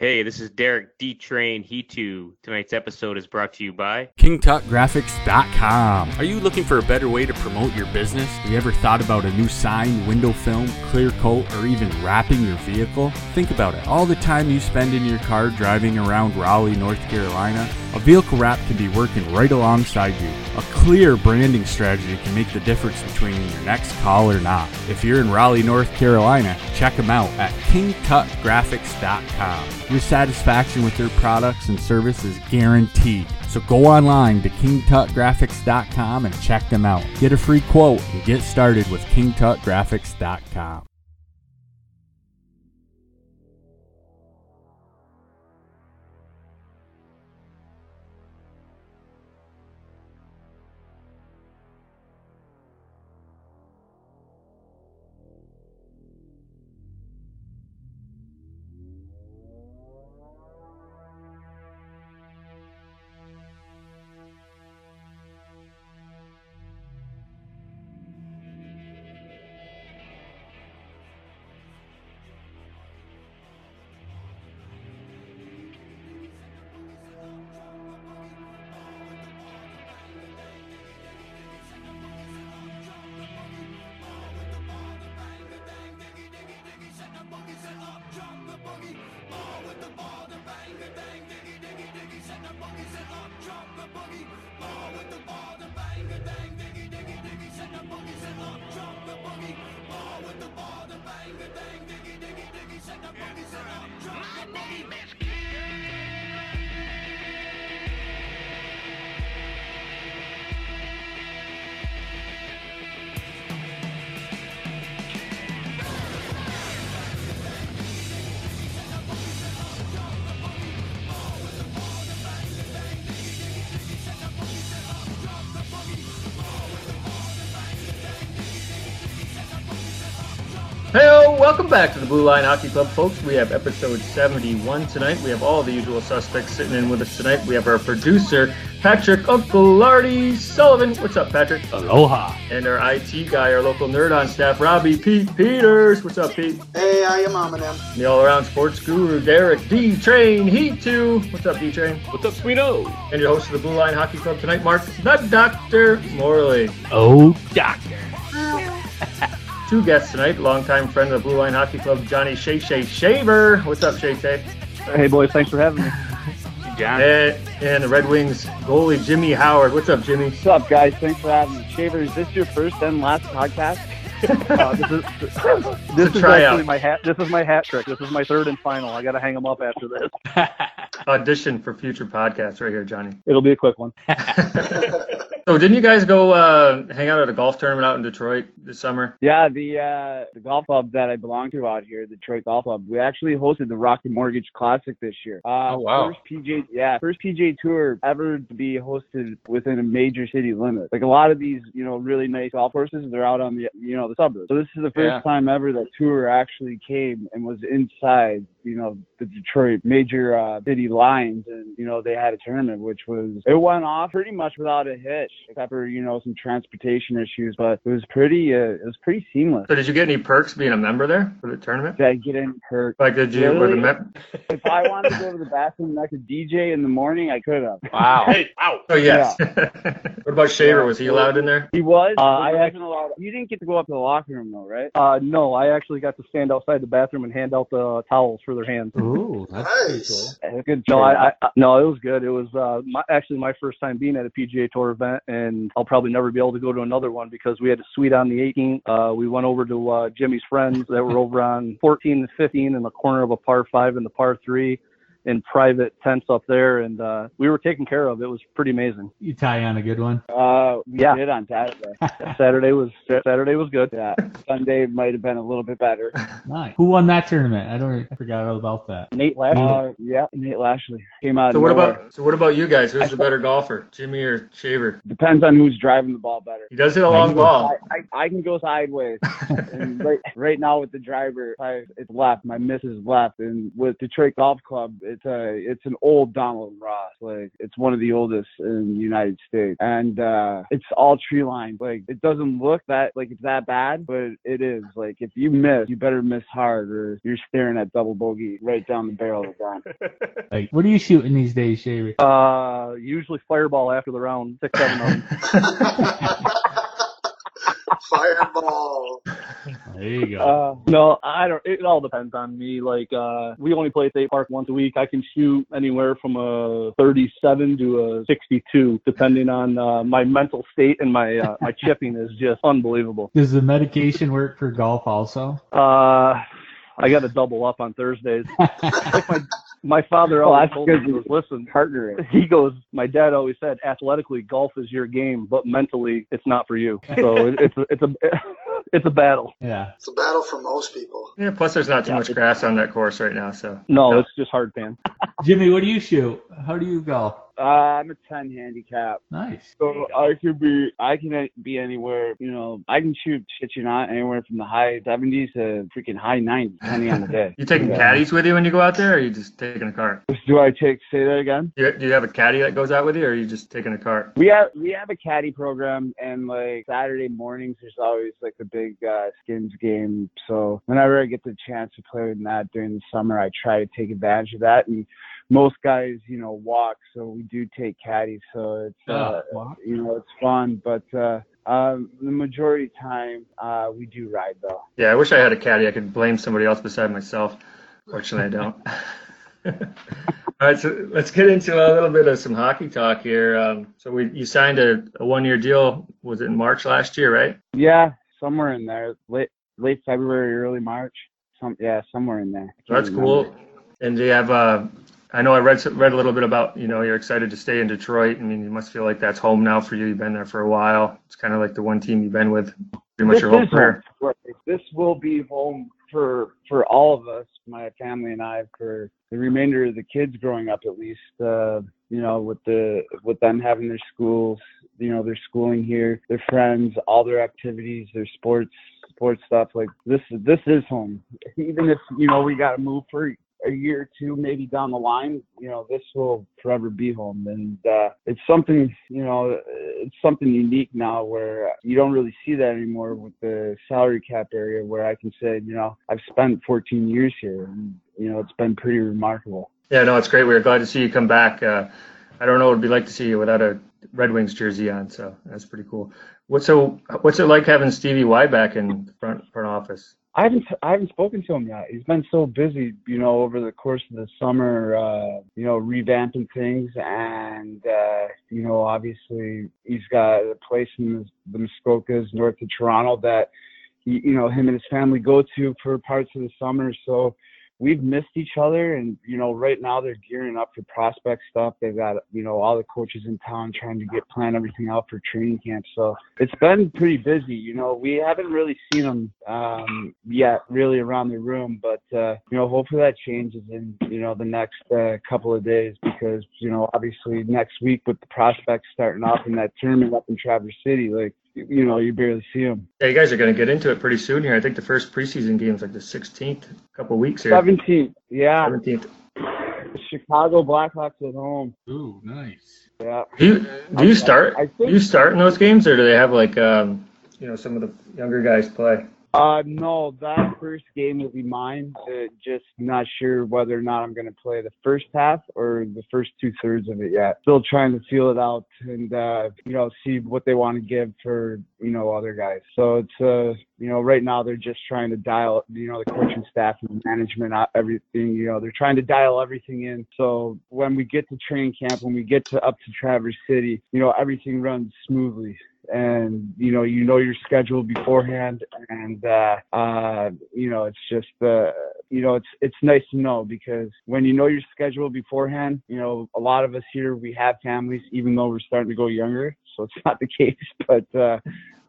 Hey, this is Derek D Train He2. Tonight's episode is brought to you by KingTutGraphics.com. Are you looking for a better way to promote your business? Have you ever thought about a new sign, window film, clear coat, or even wrapping your vehicle? Think about it. All the time you spend in your car driving around Raleigh, North Carolina, a vehicle wrap can be working right alongside you. A clear branding strategy can make the difference between your next call or not. If you're in Raleigh, North Carolina, check them out at KingTutGraphics.com. Your satisfaction with their products and service is guaranteed. So go online to KingTutGraphics.com and check them out. Get a free quote and get started with KingTutGraphics.com. welcome back to the Blue Line Hockey Club, folks. We have episode 71 tonight. We have all the usual suspects sitting in with us tonight. We have our producer, Patrick Uncle Lardy Sullivan. What's up, Patrick? Aloha. And our IT guy, our local nerd on staff, Robbie Pete Peters. What's up, Pete? Hey, I am mom and them. The all around sports guru, Derek D Train Heat 2. What's up, D Train? What's up, Sweeto? And your host of the Blue Line Hockey Club tonight, Mark the Doctor Morley. Oh, doctor. Two guests tonight, longtime friend of the Blue Line Hockey Club, Johnny Shay Shay Shaver. What's up, Shay Shay? Hey boys, thanks for having me. John. And, and the Red Wings goalie, Jimmy Howard. What's up, Jimmy? What's up, guys? Thanks for having me. Shaver, is this your first and last podcast? Uh, this is this It's a is actually my hat. This is my hat trick. This is my third and final. I got to hang them up after this. Audition for future podcasts right here, Johnny. It'll be a quick one. So, didn't you guys go uh, hang out at a golf tournament out in Detroit this summer? Yeah, the uh, the golf club that I belong to out here, the Detroit Golf Club, we actually hosted the Rocket Mortgage Classic this year. Uh, Oh, wow. First PJ, yeah, first PJ Tour ever to be hosted within a major city limit. Like a lot of these, you know, really nice golf courses, they're out on the, you know, the suburbs. So this is the first Yeah. time ever that tour actually came and was inside, you know, the Detroit major uh, city lines, and you know they had a tournament, which was it went off pretty much without a hitch, except for you know some transportation issues, but it was pretty, uh, it was pretty seamless. So, did you get any perks being a member there for the tournament? Did I get in hurt? Like, did you? Were the Really? mem- If I wanted to go to the bathroom next to DJ in the morning, I could have. Wow. hey, wow. oh yes. what about Shaver? Was he allowed in there? He was. Uh, I I wasn't allowed. You didn't get to go up to the locker room though, right? Uh, no, I actually got to stand outside the bathroom and hand out the towels for their hands. Ooh, that's Nice. That's good. No, I, I no, it was good. It was uh, my, actually my first time being at a PGA Tour event, and I'll probably never be able to go to another one because we had a suite on the 18th. Uh, we went over to uh, Jimmy's friends that were over on 14 and 15 in the corner of a par five and the par three. In private tents up there, and uh, we were taken care of. It was pretty amazing. You tie on a good one. Uh, we Yeah. did on Saturday. Saturday was Saturday was good. Yeah, Sunday might have been a little bit better. Nice. Who won that tournament? I don't. I forgot all about that. Nate Lashley. Uh, yeah, Nate Lashley came out. So what nowhere. about so what about you guys? Who's the better golfer, Jimmy or Shaver? Depends on who's driving the ball better. He does hit a long ball. I, I, I can go sideways. and right, right now with the driver, I, it's left. My miss is left. And with Detroit Golf Club, it's a it's an old Donald Ross. Like it's one of the oldest in the United States, and uh, it's all tree lined. Like it doesn't look that like it's that bad, but it is. Like if you miss, you better miss hard, or you're staring at double bogey right down the barrel of the gun. Like, what are you shooting these days, Shavy? Uh, usually fireball after the round, six, seven of them. Fireball. There you go. Uh, no, I don't. It all depends on me. Like, uh, we only play at State Park once a week. I can shoot anywhere from a 37 to a 62, depending on uh, my mental state and my uh, my chipping is just unbelievable. Does the medication work for golf also? Uh, I got to double up on Thursdays. like my my father Oh, always that's told me, he goes, listen, Partnering. he goes, my dad always said, athletically, golf is your game, but mentally, it's not for you. So it, it's a, it's a it's a battle. Yeah. It's a battle for most people. Yeah, plus there's not too much grass on that course right now, so. No, No. it's just hard pan. Jimmy, what do you shoot? How do you golf? Uh, I'm a 10 handicap. Nice. So I could be, I can be anywhere, you know, I can shoot shit you not anywhere from the high 70s to freaking high 90s, depending on the day. You taking Yeah. caddies with you when you go out there, or are you just taking a cart? Do I take, say that again? Do you, do you have a caddy that goes out with you, or are you just taking a cart? We have, we have a caddy program and like Saturday mornings, there's always like a big, uh, skins game. So whenever I get the chance to play in that during the summer, I try to take advantage of that. And most guys, you know, walk. So we do take caddies. So it's, uh, Oh, wow. you know, it's fun, but, uh, um, the majority of time, uh, we do ride though. Yeah, I wish I had a caddy. I could blame somebody else beside myself. Fortunately, I don't. All right, so let's get into a little bit of some hockey talk here. Um, so we you signed a, a one-year deal. Was it in March last year, right? Yeah, somewhere in there, late late February, early March. Some yeah, somewhere in there. I So can't that's cool. And do you have? Uh, I know I read read a little bit about you know you're excited to stay in Detroit. I mean, you must feel like that's home now for you. You've been there for a while. It's kind of like the one team you've been with pretty much This your whole career. home. This will be home for for all of us, my family and I, for the remainder of the kids growing up, at least. Uh, you know, with the with them having their schools, you know, their schooling here, their friends, all their activities, their sports sports stuff. Like this, this is home. Even if you know we got to move for a year or two maybe down the line, you know, this will forever be home. And uh, it's something, you know, it's something unique now where you don't really see that anymore with the salary cap area where I can say, you know, I've spent 14 years here and, you know, it's been pretty remarkable. Yeah, no, it's great. We are glad to see you come back. Uh, I don't know what it'd be like to see you without a Red Wings jersey on, so that's pretty cool. What's so what's it like having Stevie Y back in front front office? I haven't I haven't spoken to him yet. He's been so busy, you know, over the course of the summer, uh, you know, revamping things, and uh, you know, obviously he's got a place in the, the Muskokas, north of Toronto, that he, you know, him and his family go to for parts of the summer. So we've missed each other, and you know, right now they're gearing up for prospect stuff. They've got you know all the coaches in town trying to get plan everything out for training camp. So it's been pretty busy. You know, we haven't really seen them um, yet, really around the room, but uh, you know, hopefully that changes in you know the next uh, couple of days because you know obviously next week with the prospects starting off in that tournament up in Traverse City, like you know you barely see them. Yeah, you guys are going to get into it pretty soon here. I think the first preseason game is like the 16th, a couple weeks here. 17th, yeah, 17th. Chicago Blackhawks at home. Ooh, nice. Yeah. Do you do you start? I Do you start in those games, or do they have like um, you know some of the younger guys play? Uh, no, that first game will be mine. Uh, just not sure whether or not I'm going to play the first half or the first two thirds of it yet. Still trying to feel it out and, uh, you know, see what they want to give for, you know, other guys. So it's, uh, you know, right now they're just trying to dial, you know, the coaching staff and management, out everything, you know, they're trying to dial everything in. So when we get to training camp, when we get to up to Traverse City, you know, everything runs smoothly and you know you know your schedule beforehand and uh uh you know it's just uh you know it's it's nice to know because when you know your schedule beforehand you know a lot of us here we have families even though we're starting to go younger so it's not the case but uh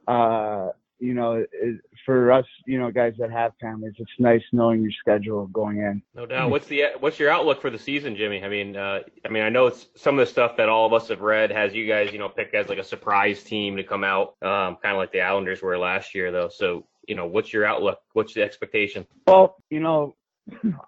uh you know it, for us you know guys that have families it's nice knowing your schedule going in No doubt. What's the what's your outlook for the season, Jimmy? I mean, uh, I mean, I know it's some of the stuff that all of us have read has you guys, you know, picked as like a surprise team to come out, um, kind of like the Islanders were last year, though. So, you know, what's your outlook? What's the expectation? Well, you know,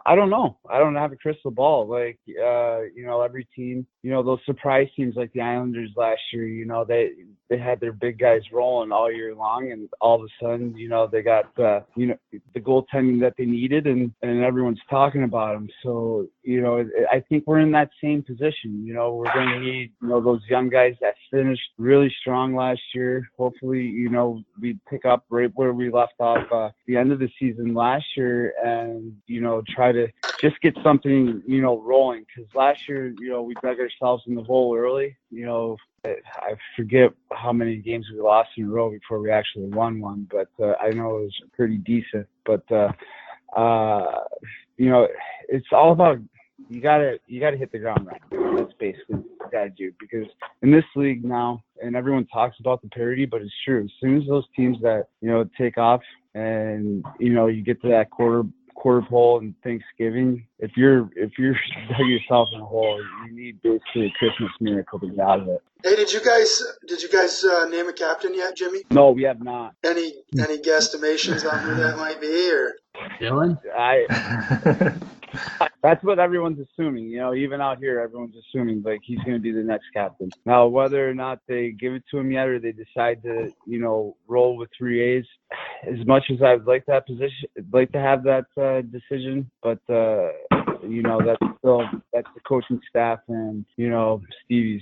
I don't know. I don't have a crystal ball. Like, uh, you know, every team, you know, those surprise teams like the Islanders last year, you know, they they had their big guys rolling all year long, and all of a sudden, you know, they got uh, you know the goaltending that they needed, and and everyone's talking about them. So, you know, I think we're in that same position. You know, we're going to need you know those young guys that finished really strong last year. Hopefully, you know, we pick up right where we left off uh, the end of the season last year, and you know, try to just get something you know rolling. Because last year, you know, we dug ourselves in the hole early. You know, I forget how many games we lost in a row before we actually won one, but uh, I know it was pretty decent. But uh, uh, you know, it's all about you gotta you gotta hit the ground running. That's basically what you gotta do because in this league now, and everyone talks about the parity, but it's true. As soon as those teams that you know take off and you know you get to that quarter quarter pole and Thanksgiving, if you're if you're dug yourself in a hole, you need basically a Christmas miracle to get out of it. Hey, did you guys did you guys uh, name a captain yet, Jimmy? No, we have not. Any any guesstimations on who that might be, or Dylan? I that's what everyone's assuming. You know, even out here, everyone's assuming like he's going to be the next captain. Now, whether or not they give it to him yet, or they decide to, you know, roll with three A's, as much as I'd like that position, like to have that uh, decision, but uh, you know, that's still that's the coaching staff and you know Stevie's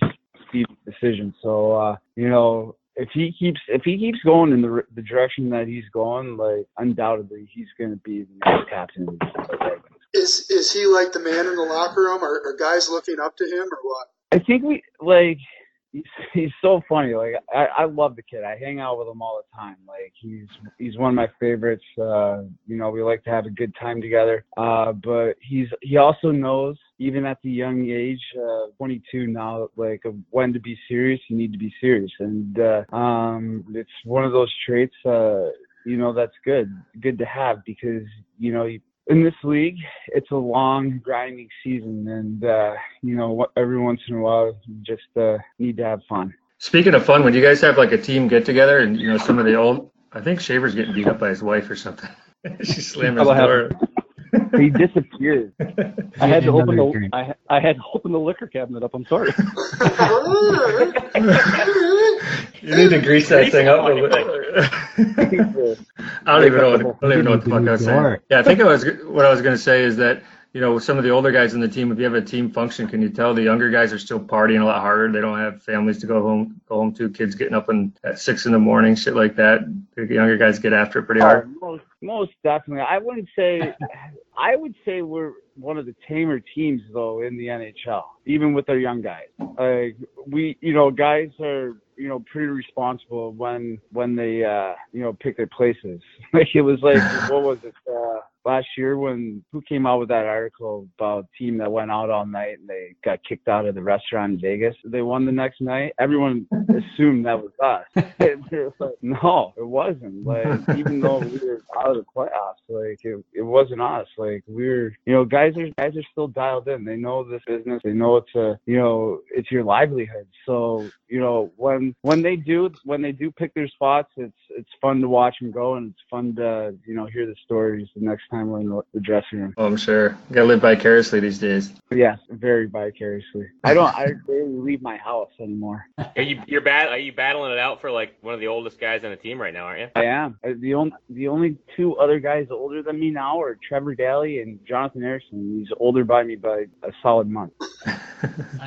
Stevie's decision. So uh, you know, if he keeps if he keeps going in the the direction that he's going, like undoubtedly he's going to be the next captain. Ravens. Is is he like the man in the locker room? Or are guys looking up to him, or what? I think we like he's he's so funny. Like I, I love the kid. I hang out with him all the time. Like he's he's one of my favorites. Uh, you know, we like to have a good time together. Uh, but he's he also knows even at the young age, uh, 22 now, like when to be serious. You need to be serious, and uh, um, it's one of those traits. Uh, you know that's good, good to have because you know you, in this league, it's a long, grinding season, and uh, you know, every once in a while, you just uh, need to have fun. Speaking of fun, when you guys have like a team get together and you know some of the old, I think Shaver's getting beat up by his wife or something. she slammed his door. He disappeared. I had to open the I, I had to open the liquor cabinet up. I'm sorry. You need to grease that thing up a little bit. I don't even know. What, I don't even know what the fuck I was saying. Yeah, I think I was. What I was going to say is that you know some of the older guys in the team. If you have a team function, can you tell the younger guys are still partying a lot harder? They don't have families to go home go home to. Kids getting up and at six in the morning, shit like that. The younger guys get after it pretty hard. Oh, most, most definitely. I wouldn't say. I would say we're one of the tamer teams though in the NHL, even with our young guys. Like we, you know, guys are you know pretty responsible when when they uh you know pick their places. Like it was like what was it uh last year when who came out with that article about a team that went out all night and they got kicked out of the restaurant in Vegas. They won the next night. Everyone assumed that was us. And it was like, no, it wasn't. Like even though we were out of the playoffs, like it, it wasn't us. Like we were, you know, guys are guys are still dialed in. They know this business. They know it's a, you know, it's your livelihood. So you know when when they do when they do pick their spots, it's it's fun to watch them go and it's fun to you know hear the stories the next time we're in the, the dressing room. Oh, I'm sure. You gotta live vicariously these days. But yes, very vicariously. I don't I barely leave my house anymore. Are you you're bad? Are you battling it out for like one of the oldest guys on the team right now, aren't you? I am. Uh, The only the only two other guys older than me now are Trevor Daley and Jonathan Ericsson. He's older by me by a solid month.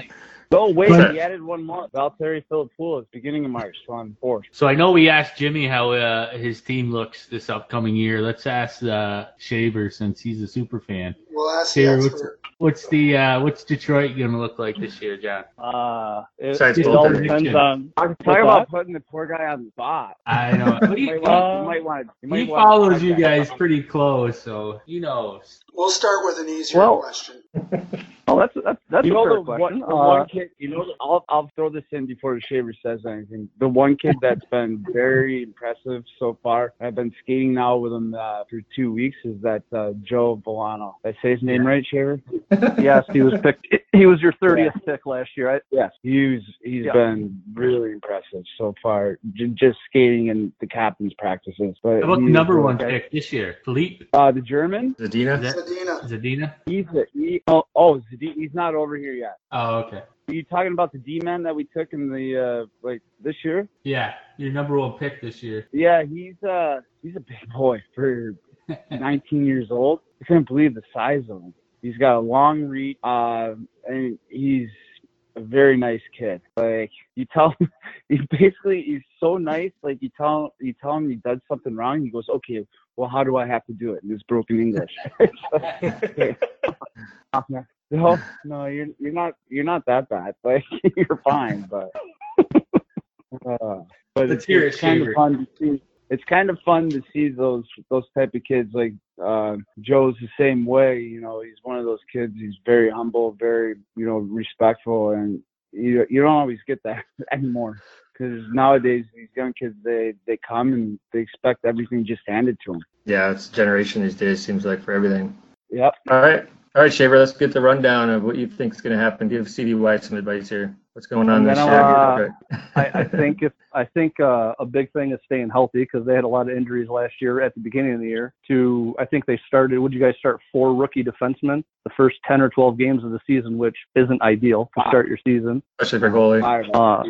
Oh wait, But- he added one more. Valtteri Filppula, beginning of March, so I'm fourth. So I know we asked Jimmy how uh, his team looks this upcoming year. Let's ask uh, Shaver since he's a super fan. We'll ask the what's, expert. what's the uh, what's Detroit going to look like this year, John? Uh, it, Besides it all bullpen. depends on. Talk What's about that? putting the poor guy on the spot. I know. But You he, might want, you might want, you he want follows to you talk that guys pretty close, so he knows. We'll start with an easier Well- question. Well, that's that's that's you a know fair the question. one, the Uh, one kid. You know, I'll I'll throw this in before Shaver says anything. The one kid that's been very impressive so far. I've been skating now with him uh, for two weeks. Is that uh, Joe Veleno? Did I say his name right, Shaver? yes, he was picked. He was your 30th pick last year. Right? Yes, he's he's Yeah. been really impressive so far. J- just skating in the captain's practices. But How about the number one uh, pick this year? Filip Uh, the German. Zadina. Is Zadina. Zadina? He's a, he, oh oh Zadi- he's not over here yet. Oh, okay. Are you talking about the D man that we took in the uh like this year? Yeah, your number one pick this year. Yeah, he's uh he's a big boy for 19 years old. I couldn't believe the size of him. He's got a long reach, uh, and he's a very nice kid. Like you tell him, he basically he's so nice. Like you tell him you tell him he does something wrong, he goes, "Okay, well, how do I have to do it?" In this broken English. no, no, you're you're not you're not that bad. Like you're fine, but. Uh, but it's, it's kind of fun to see it's kind of fun to see those those type of kids like uh Joe's the same way you know he's one of those kids he's very humble very you know respectful and you you don't always get that anymore because nowadays these young kids they they come and they expect everything just handed to them Yeah, it's a generation these days. Seems like for everything. yep All right, all right, Shaver. Let's get the rundown of what you think is going to happen. Give CDY some advice here. What's going on I'm this year? uh, Okay. I, I think if I think uh, a big thing is staying healthy because they had a lot of injuries last year at the beginning of the year. To I think they started. Would you guys start four rookie defensemen the first ten or twelve games of the season, which isn't ideal to start your season. Especially for goalie. Five. Uh,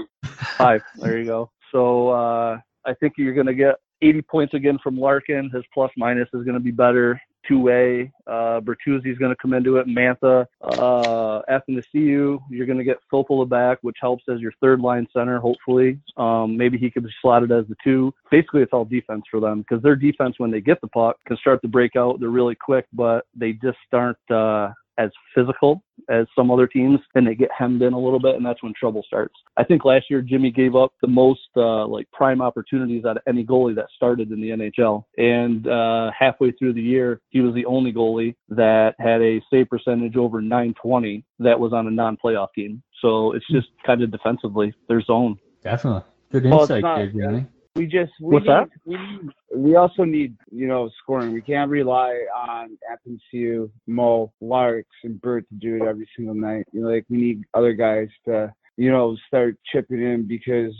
five. There you go. So uh, I think you're going to get 80 points again from Larkin. His plus minus is going to be better. Two way. Uh, Bertuzzi's going to come into it. Mantha. Uh, Athanasiou. You're going to get Filppula back, which helps as your third line center, hopefully. Um, maybe he could be slotted as the two. Basically, it's all defense for them because their defense, when they get the puck, can start to break out. They're really quick, but they just aren't. Uh, as physical as some other teams and they get hemmed in a little bit and that's when trouble starts. I think last year Jimmy gave up the most uh, like prime opportunities out of any goalie that started in the NHL and uh, halfway through the year he was the only goalie that had a save percentage over 920 that was on a non-playoff team. So it's just kind of defensively their zone. Definitely. Good Well, insight not- there, Johnny. We just we What's need, that? We, need, we also need you know scoring. We can't rely on Athanasiou, Mo, Larks, and Bert to do it every single night. You know, like we need other guys to you know start chipping in because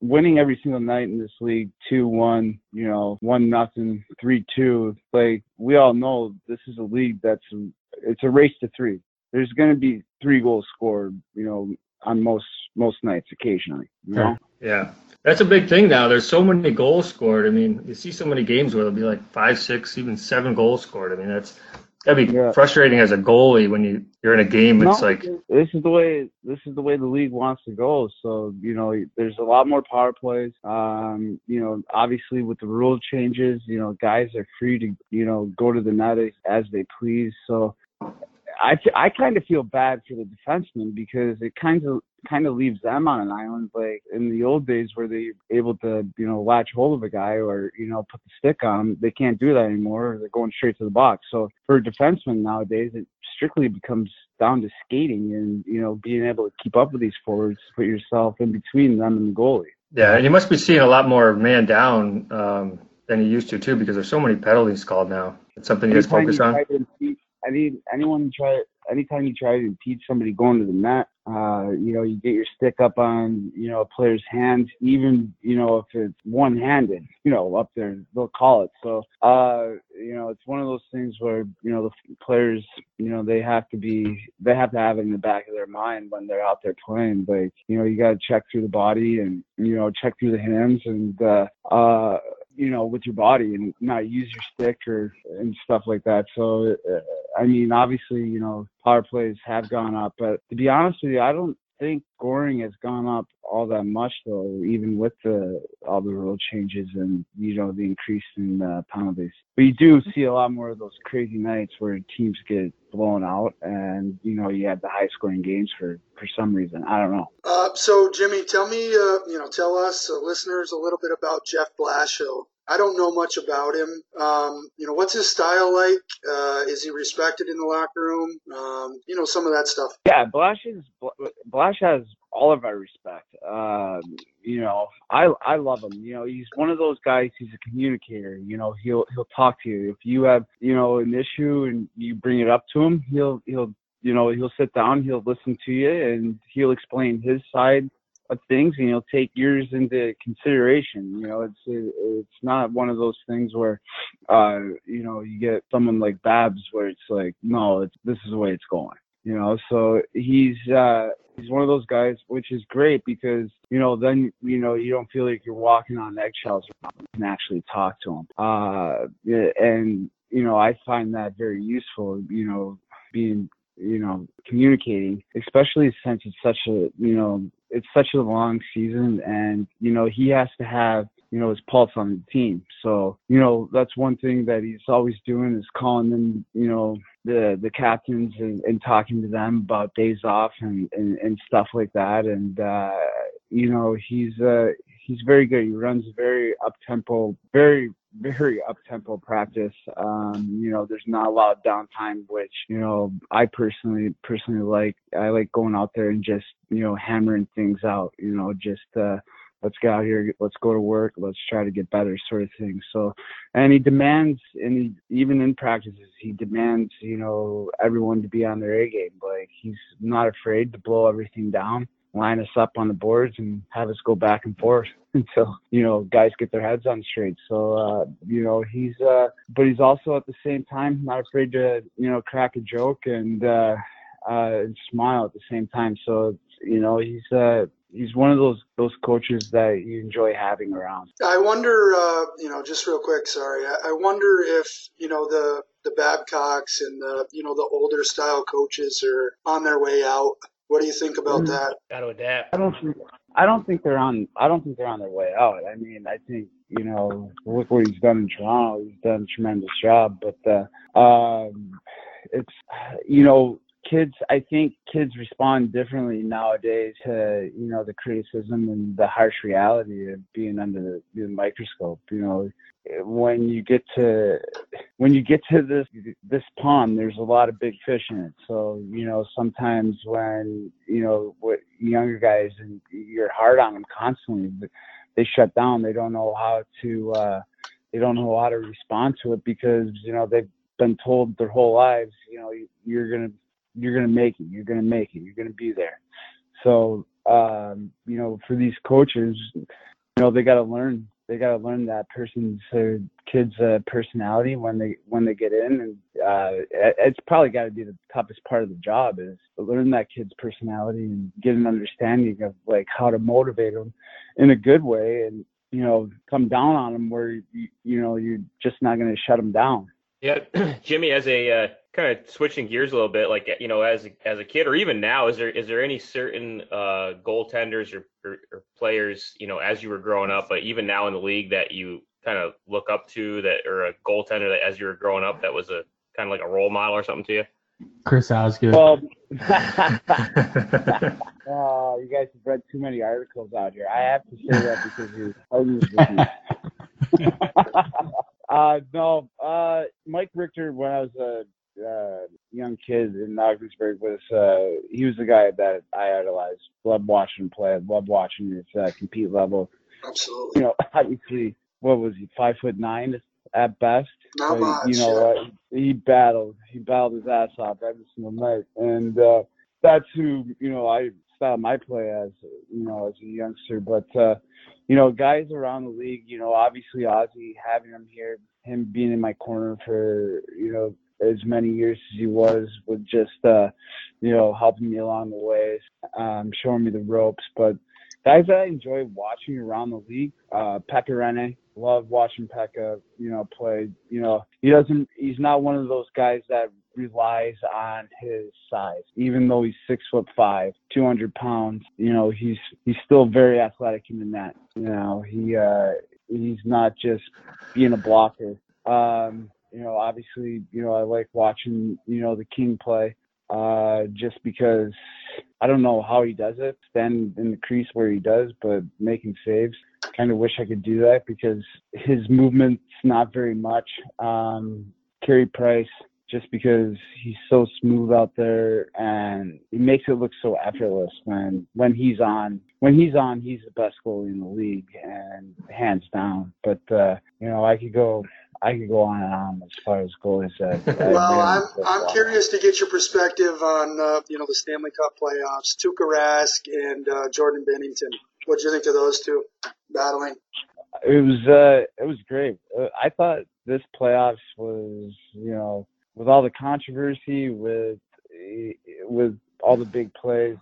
winning every single night in this league, two one, you know, one nothing, three two. Like we all know, this is a league that's it's a race to three. There's going to be three goals scored. You know, on most most nights occasionally. You know. Yeah, that's a big thing now. There's so many goals scored. I mean, you see so many games where there'll be like five, six, even seven goals scored. I mean, that's that'd be Yeah. frustrating as a goalie when you you're in a game. It's No, like this is the way this is the way the league wants to go. So you know, there's a lot more power plays. Um, you know, obviously with the rule changes, you know, guys are free to you know go to the net as, as they please. So I I kind of feel bad for the defensemen because it kind of kind of leaves them on an island. Like in the old days where they were able to you know latch hold of a guy or you know put the stick on him, they can't do that anymore. They're going straight to the box. So for defensemen nowadays, it strictly becomes down to skating and you know being able to keep up with these forwards, put yourself in between them and the goalie. yeah, and you must be seeing a lot more man down um, than you used to too, because there's so many penalties called now. It's something you guys focus on. Any anyone try anytime you try to impede somebody going to the net, uh, you know, you get your stick up on, you know, a player's hand, even, you know, if it's one handed, you know, up there, they'll call it. So, uh, you know, it's one of those things where, you know, the players, you know, they have to be, they have to have it in the back of their mind when they're out there playing. Like, you know, you got to check through the body and, you know, check through the hands and, uh, uh, you know, with your body and not use your stick or and stuff like that. So, uh, I mean, obviously, you know, power plays have gone up, but to be honest with you, I don't think scoring has gone up all that much though, even with the all the rule changes and you know the increase in uh, penalties. But you do see a lot more of those crazy nights where teams get blown out, and you know you have the high scoring games for for some reason. I don't know. Uh, so, Jimmy, tell me, uh, you know, tell us uh, listeners a little bit about Jeff Blashill. I don't know much about him. Um, you know, what's his style like? Uh, is he respected in the locker room? Um, you know, some of that stuff. Yeah, Blash is Blash has all of our respect. Um, you know, I I love him. You know, he's one of those guys. He's a communicator. You know, he'll he'll talk to you if you have you know an issue and you bring it up to him. He'll he'll you know he'll sit down. He'll listen to you and he'll explain his side of things and he'll take yours into consideration. You know, it's it's not one of those things where, uh, you know, you get someone like Babs where it's like, no, it's this is the way it's going. You know, so he's uh he's one of those guys, which is great because you know then you know you don't feel like you're walking on eggshells. Can actually talk to him, uh, and you know I find that very useful. You know, being you know communicating, especially since it's such a you know it's such a long season and you know he has to have you know his pulse on the team. So you know that's one thing that he's always doing is calling them you know the the captains and, and talking to them about days off and, and and stuff like that. And uh you know he's uh he's very good he runs very up tempo very very up tempo practice. Um, you know, there's not a lot of downtime, which, you know, I personally personally like I like going out there and just, you know, hammering things out, you know, just uh let's get out here, let's go to work, let's try to get better sort of thing. So and he demands and he, even in practices he demands, you know, everyone to be on their A game. Like he's not afraid to blow everything down line us up on the boards and have us go back and forth until you know guys get their heads on straight. So uh, you know he's, uh, but he's also at the same time not afraid to you know crack a joke and uh, uh, smile at the same time. So you know he's uh, he's one of those those coaches that you enjoy having around. I wonder, uh, you know, just real quick, sorry. I, I wonder if you know the the Babcocks and the you know the older style coaches are on their way out what do you think about mm-hmm. that? Got to adapt. I don't think I don't think they're on I don't think they're on their way out. I mean, I think you know look what he's done in Toronto. He's done a tremendous job, but uh, um, it's you know kids i think kids respond differently nowadays to you know the criticism and the harsh reality of being under the, microscope you know. When you get to when you get to this this pond there's a lot of big fish in it. So you know sometimes when you know what younger guys and you're hard on them constantly they shut down they don't know how to uh they don't know how to respond to it because you know they've been told their whole lives you know you're going to you're going to make it you're going to make it you're going to be there so um you know for these coaches you know they got to learn they got to learn that person's uh, kid's uh, personality when they when they get in, and uh, it's probably got to be the toughest part of the job is learn that kid's personality and get an understanding of like how to motivate them in a good way, and you know come down on them where you, you know you're just not going to shut them down. Yeah, Jimmy, as a uh, kind of switching gears a little bit, like you know, as as a kid or even now, is there is there any certain uh, goaltenders or, or, or, players, you know, as you were growing up, but even now in the league that you kind of look up to that, or a goaltender that as you were growing up that was a kind of like a role model or something to you? Chris Osgood. Well, oh, you guys have read too many articles out here. I have to say that because you're uh, no, uh, Mike Richter, when I was a uh, young kid in Ogdensburg was uh, he was the guy that I idolized. Loved watching him play. Loved watching his uh, compete level. Absolutely. You know, obviously, what was he? Five foot nine at best. Not but, much. You know what? Yeah. He battled. He battled his ass off every single night, and uh, that's who you know I style my play as you know as a youngster. But uh, you know, guys around the league, you know, obviously Ozzy having him here, him being in my corner for you know as many years as he was with just uh you know helping me along the way um showing me the ropes. But guys that I enjoy watching around the league. Uh Pekka Rinne love watching Pekka you know play. You know he doesn't he's not one of those guys that relies on his size. Even though he's six foot five 200 pounds you know he's he's still very athletic in the net. You know he uh he's not just being a blocker. Um you know, obviously, you know, I like watching, you know, the King play uh, just because I don't know how he does it, stand in the crease where he does, but making saves. kind of wish I could do that because his movement's not very much. Um, Carey Price, just because he's so smooth out there and he makes it look so effortless when when he's on. When he's on, he's the best goalie in the league and hands down. But uh, you know, I could go I could go on and on as far as goalies. Uh, well, I'm I'm curious to get your perspective on uh, you know the Stanley Cup playoffs. Tuukka Rask and uh, Jordan Binnington What do you think of those two battling? It was uh, it was great. Uh, I thought this playoffs was you know with all the controversy with with all the big plays,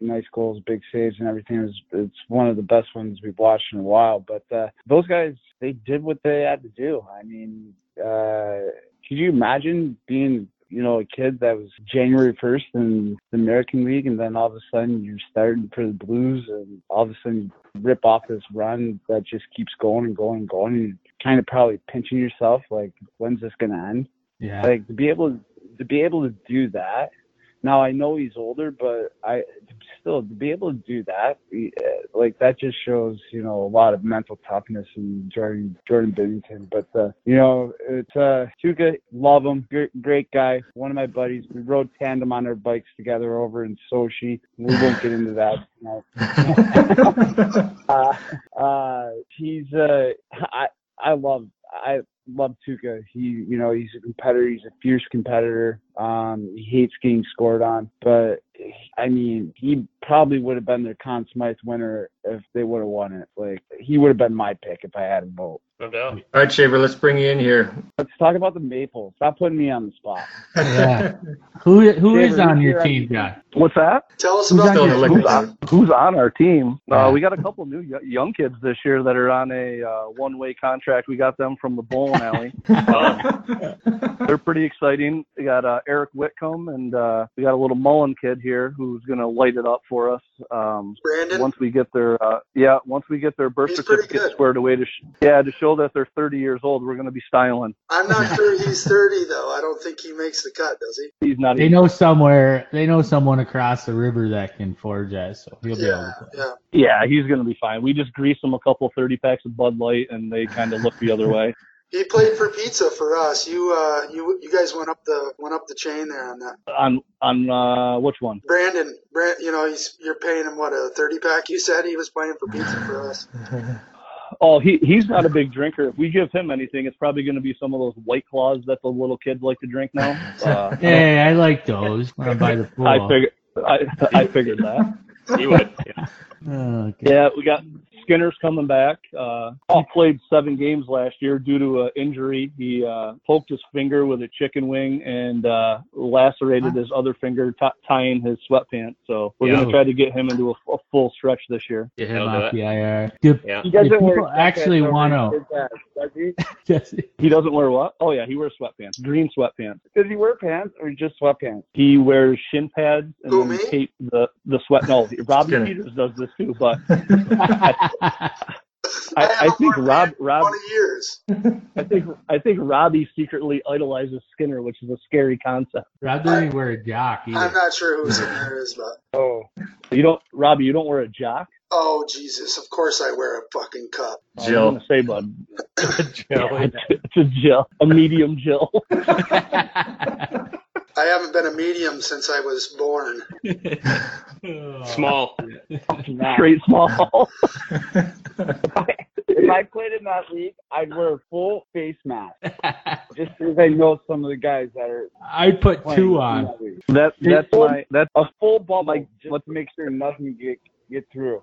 nice goals, big saves, and everything. It's, it's one of the best ones we've watched in a while. But uh, those guys, they did what they had to do. I mean, uh, could you imagine being, you know, a kid that was January 1st in the American League, and then all of a sudden you're starting for the Blues, and all of a sudden you rip off this run that just keeps going and going and going, and you're kind of probably pinching yourself, like, when's this going to end? Yeah. Like to be able to be able to do that now I know he's older, but I still to be able to do that, like that just shows you know a lot of mental toughness in Jordan Jordan Binnington. But uh, you know it's uh Tuukka, love him, great, great guy, one of my buddies. We rode tandem on our bikes together over in Sochi. We won't get into that. uh, uh, he's uh I I love I love Tuukka. He, you know, he's a competitor. He's a fierce competitor. Um, he hates getting scored on, but I mean, he probably would have been their Conn Smythe winner if they would have won it. Like, he would have been my pick if I had a vote. No doubt. All right, Shaver, let's bring you in here. Let's talk about the Maples. Stop putting me on the spot. Yeah. who who is Shaver, on your team, the- guy? What's that? Tell us Who's about on the your- Who's on, who's on our team? Uh, we got a couple new young kids this year that are on a uh, one-way contract. We got them from the bowling alley. They're pretty exciting. We got uh, Eric Whitcomb, and uh, we got a little Mullen kid here who's going to light it up for us. Um, Brandon. once we get their uh, yeah, once we get their birth He's certificate squared away to sh- yeah to show that they're 30 years old, we're going to be styling. I'm not sure he's 30 though. I don't think he makes the cut, does he? He's not They even know somewhere. They know someone across the river that can forge us, so he'll be able Yeah, to play. yeah. yeah, he's going to be fine. We just grease them a couple 30 packs of Bud Light, and they kind of look the other way. He played for pizza for us. You, uh, you, you guys went up the went up the chain there on that. On on uh, which one? Brandon, Brand, you know, he's you're paying him what a 30 pack. You said he was playing for pizza for us. Oh, he he's not a big drinker. If we give him anything, it's probably going to be some of those white claws that the little kids like to drink now. Uh, Hey, I like those. I'm by the pool. I figured I I figured that. He would. Yeah. Oh. Yeah, we got Skinner's coming back. Uh, he played seven games last year due to an injury. He uh, poked his finger with a chicken wing and uh, lacerated his other finger, t- tying his sweatpants. So we're Yeah. going to try to get him into a, a full stretch this year. Get him off the IR. Do, Yeah. He doesn't do wear people actually want to? Does he? Does he? He doesn't wear what? Oh yeah, he wears sweatpants, green sweatpants. Does he wear pants or just sweatpants? He wears shin pads and Who, then tape the the sweat. No, Robbie Peters does this too, but I, I haven't think worn Rob Rob years. I think I think Robbie secretly idolizes Skinner, which is a scary concept. Rob doesn't even wear a jock I'm not sure who's in there is, but Oh, You don't, Robbie. You don't wear a jock. oh Jesus, of course I wear a fucking cup. I was Jill. gonna say, bud. it's, it's a Jill, a medium Jill. I haven't been a medium since I was born. Small. Straight small. if I played in that league, I'd wear a full face mask just because I know some of the guys that are I'd put two on. that league. That that's my that's A full bubble Like, just what- to make sure nothing get get through.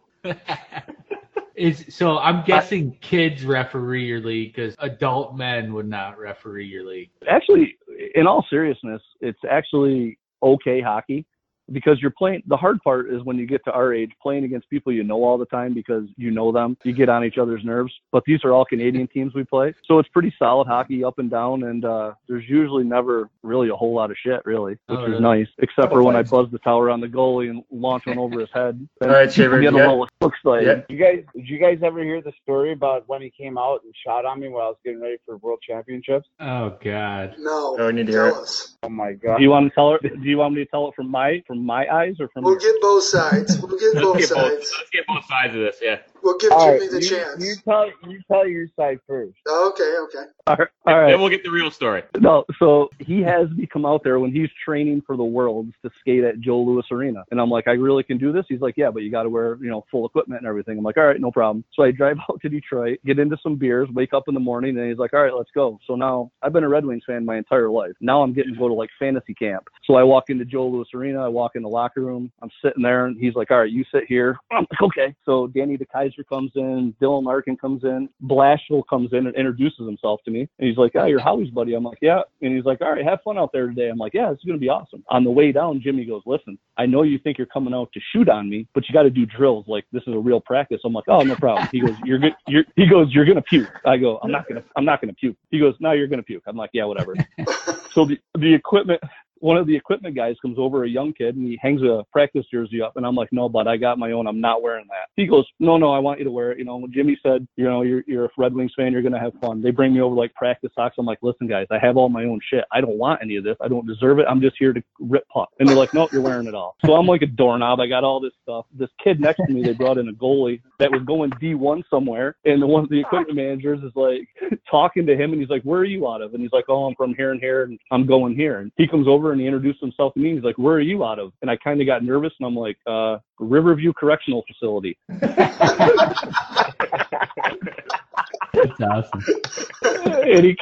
Is so I'm guessing kids referee your league because adult men would not referee your league. actually, in all seriousness, it's actually okay hockey because you're playing. The hard part is when you get to our age, playing against people you know all the time because you know them. You get on each other's nerves. But these are all Canadian teams we play, so it's pretty solid hockey up and down. And uh, there's usually never really a whole lot of shit, really, which Oh, is really? nice. Except for when I fights. buzz the tower on the goalie and launch one over his head. All right, Shaver, Get a yeah. little looks like. Yeah. You guys, did you guys ever hear the story about when he came out and shot on me while I was getting ready for World Championships? Oh God. No, Oh, we need to hear tell it. Oh my god Do you want to tell it Do you want me to tell it from my from my eyes or from? We'll get both sides. We'll get both Let's get both, sides. let's get both sides of this. Yeah. We'll give All right, Jimmy the you, chance. you tell you tell your side first. Okay, okay. All right. All right. Then we'll get the real story. No, so he has me come out there when he's training for the Worlds to skate at Joe Louis Arena, and I'm like, I really can do this. He's like, Yeah, but you got to wear you know full equipment and everything. I'm like, All right, no problem. So I drive out to Detroit, get into some beers, wake up in the morning, and he's like, All right, let's go. So now I've been a Red Wings fan my entire life. Now I'm getting to go to like fantasy camp. So I walk into Joe Louis Arena, I walk in the locker room, I'm sitting there, and he's like, All right, you sit here. I'm like, Okay. So Danny DeKeyser comes in, Dylan Larkin comes in, Blashill comes in and introduces himself to me, and he's like, Oh, you're Howie's buddy. I'm like, Yeah. And he's like, All right, have fun out there today. I'm like, Yeah, this is gonna be awesome. On the way down, Jimmy goes, Listen, I know you think you're coming out to shoot on me, but you got to do drills. Like this is a real practice. I'm like, Oh, no problem. He goes, You're good. You're, he goes, You're gonna puke. I go, I'm not gonna. I'm not gonna puke. He goes, No, you're gonna puke. I'm like, Yeah, whatever. so the the equipment one of the equipment guys comes over, a young kid, and he hangs a practice jersey up. And I'm like, no, bud, I got my own. I'm not wearing that. He goes, no, no, I want you to wear it. You know, Jimmy said, you know, you're, you're a Red Wings fan, you're going to have fun. They bring me over like practice socks. I'm like, listen, guys, I have all my own shit. I don't want any of this. I don't deserve it. I'm just here to rip puck. And they're like, nope, you're wearing it all. So I'm like a doorknob. I got all this stuff. This kid next to me, they brought in a goalie that was going D1 somewhere. And the one of the equipment managers is like talking to him and he's like, where are you out of? And he's like, oh, I'm from here and here and I'm going here. And he comes over and he introduced himself to me. He's like, where are you out of? And I kind of got nervous and I'm like, uh, Riverview Correctional Facility. That's awesome. and he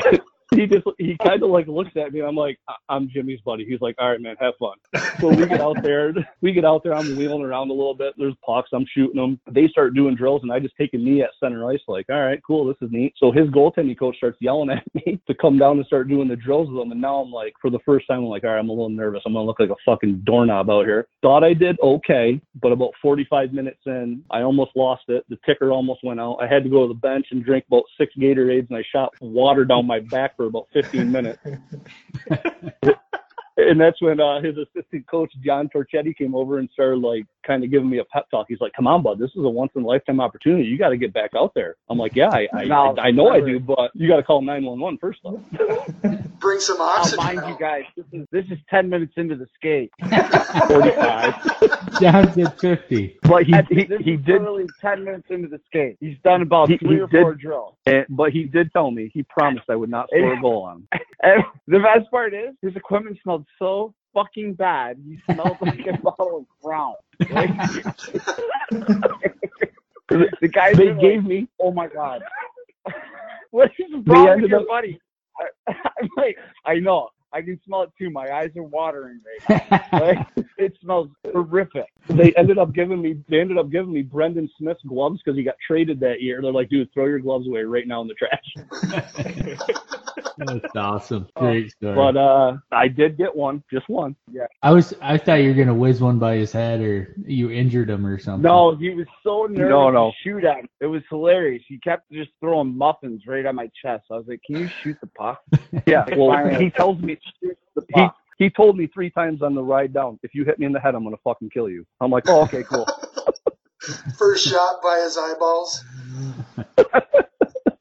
he just he kind of like looks at me. I'm like, "I- I'm Jimmy's buddy. He's like, all right, man, have fun. So we get out there. We get out there. I'm wheeling around a little bit. There's pucks. I'm shooting them. They start doing drills, and I just take a knee at center ice. Like, all right, cool. This is neat. So his goaltending coach starts yelling at me to come down and start doing the drills with them. And now I'm like, for the first time, I'm like, all right, I'm a little nervous. I'm gonna look like a fucking doorknob out here. Thought I did okay, but about 45 minutes in, I almost lost it. The ticker almost went out. I had to go to the bench and drink about six Gatorades, and I shot water down my back for about 15 minutes. and that's when uh, his assistant coach John Torchetti came over and started like kind of giving me a pep talk. He's like, "Come on, bud, this is a once in a lifetime opportunity. You got to get back out there." I'm like, "Yeah, I I, No, I, I know I do, but you got to call 911 first off." Bring some Now, oxygen. mind out. you guys, this is this is ten minutes into the skate. 45. John did 50. But he he, this he is did, literally ten minutes into the skate. He's done about He- three he or did- four drills. eh, but he did tell me he promised I would not score a goal on. him. And the best part is his equipment smelled so fucking bad. He smelled like a bottle of Crown. Like, the guys They gave like, me "Oh my god, what is wrong with your up- buddy?" I, I'm like, I know. I can smell it too. My eyes are watering right now. Like, it smells horrific. they ended up giving me they ended up giving me Brendan Smith's gloves because he got traded that year. They're like, dude, throw your gloves away right now in the trash. That's awesome. Great story. But uh, I did get one, just one. Yeah. I was I thought you were gonna whiz one by his head or you injured him or something. No, he was so nervous No, no. to shoot at me. It was hilarious. He kept just throwing muffins right at my chest. I was like, "Can you shoot the puck?" Yeah, well, he tells me Shoot the he he told me three times on the ride down, if you hit me in the head, I'm gonna fucking kill you. I'm like, oh, okay, cool. First shot by his eyeballs.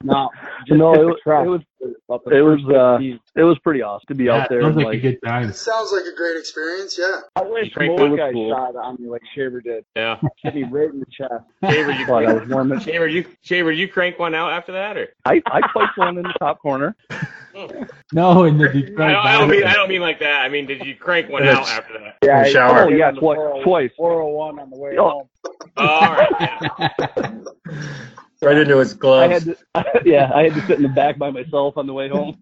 No, just no, it, was- it was About the it was, uh, it was pretty awesome to be Yeah, out there. sounds and, like, a good time. Sounds like a great experience. Yeah. I wish Crank more was guys cool. shot on me like Shaver did. Yeah. Hit me right in the chest. Shaver, you But I was warming. Shaver, you Shaver, you crank one out after that, or I I piped one in the top corner. No, in the I don't, I don't mean I don't mean like that. I mean, did you crank one out after that? Yeah, the shower. Oh yeah, twice. 401 Twice. 401 on the way Oh. home. Oh, all right. Right into his I gloves. had to, yeah, I had to sit in the back by myself on the way home.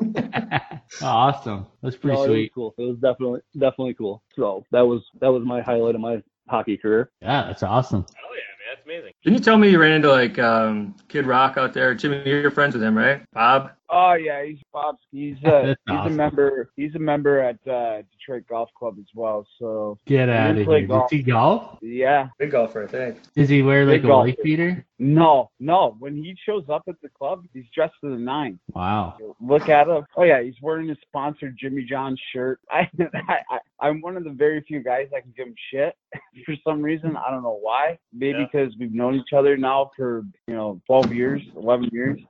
awesome. That's pretty No, it was sweet. cool. It was definitely definitely cool. So that was that was my highlight of my hockey career. Yeah, that's awesome. Oh yeah, man, that's amazing. Didn't you tell me you ran into like um, Kid Rock out there? Jimmy, you're friends with him, right? Bob. Oh yeah, he's Bob's. He's uh, he's awesome. a member. He's a member at uh, Detroit Golf Club as well. So Get out of here. golf. Does he golf? yeah, Big golfer, I think. Does he wear like Big a golfer. wife beater? no, no. When he shows up at the club, he's dressed to the nine. Wow. Look at him. Oh yeah, he's wearing his sponsored Jimmy John's shirt. I, I, I I'm one of the very few guys that can give him shit for some reason. I don't know why. Maybe Yeah. Because we've known each other now for you know 12 years, 11 years,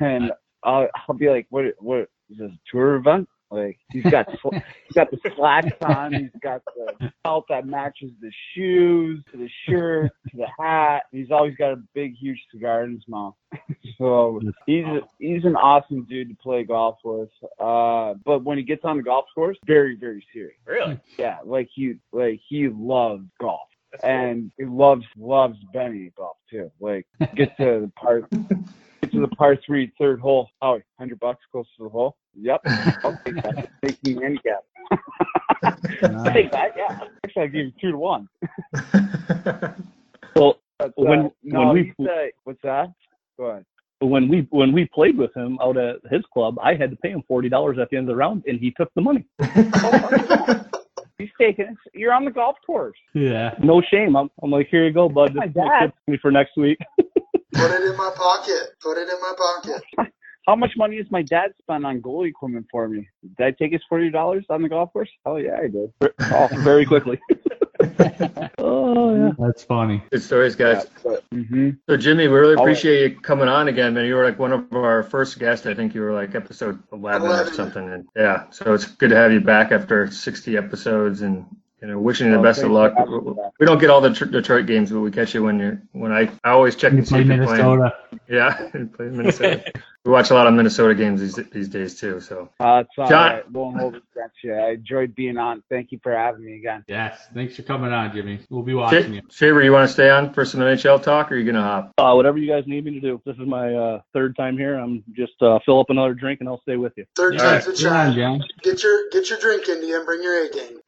and I'll, I'll be like, what what is this a tour event? Like he's got sl- he's got the slacks on, he's got the belt that matches the shoes, to the shirt, to the hat. He's always got a big, huge cigar in his mouth. so he's he's an awesome dude to play golf with. Uh, but when he gets on the golf course, very, very serious. Really? Yeah, like he like he loves golf. That's cool. and he loves loves Benny golf too. Like get to the part get to the par three third hole. Oh, hundred bucks close to the hole. Yep. I'll take that. Make me handicap. I'll take that, yeah. Actually I give you two to one. Well, But, uh, When- no, when we- he's, what's that? Go ahead. when we when we played with him out at his club, I had to pay him forty dollars at the end of the round, and he took the money. He's taking it. You're on the golf course. Yeah. No shame. I'm, I'm like, here you go, bud. My This dad. is me for next week. Put it in my pocket. Put it in my pocket. How much money has my dad spent on goalie equipment for me? Did I take his forty dollars on the golf course? Oh yeah, I did. oh, very quickly. oh yeah. That's funny. Good stories, guys. hmm So Jimmy, we really All right. appreciate you coming on again, man. You were like one of our first guests. I think you were like episode 11, or something. And yeah, so it's good to have you back after 60 episodes and you know, wishing you the Oh, best of luck. for having me back. We don't get all the tr- Detroit games, but we catch you when you're when I I always check You to see if you're playing. Minnesota. Yeah, you play Minnesota. we watch a lot of Minnesota games these these days too. So Uh, it's all John- right. Won't hold it. I enjoyed being on. Thank you for having me again. Yes. Thanks for coming on, Jimmy. We'll be watching you. Sh- Shaver, you want to stay on for some NHL talk, or are you gonna hop? Uh, whatever you guys need me to do. This is my uh, third time here. I'm just uh, fill up another drink and I'll stay with you. Third All right. time's the Good on, charm. John. Get your get your drink into you and bring your A game.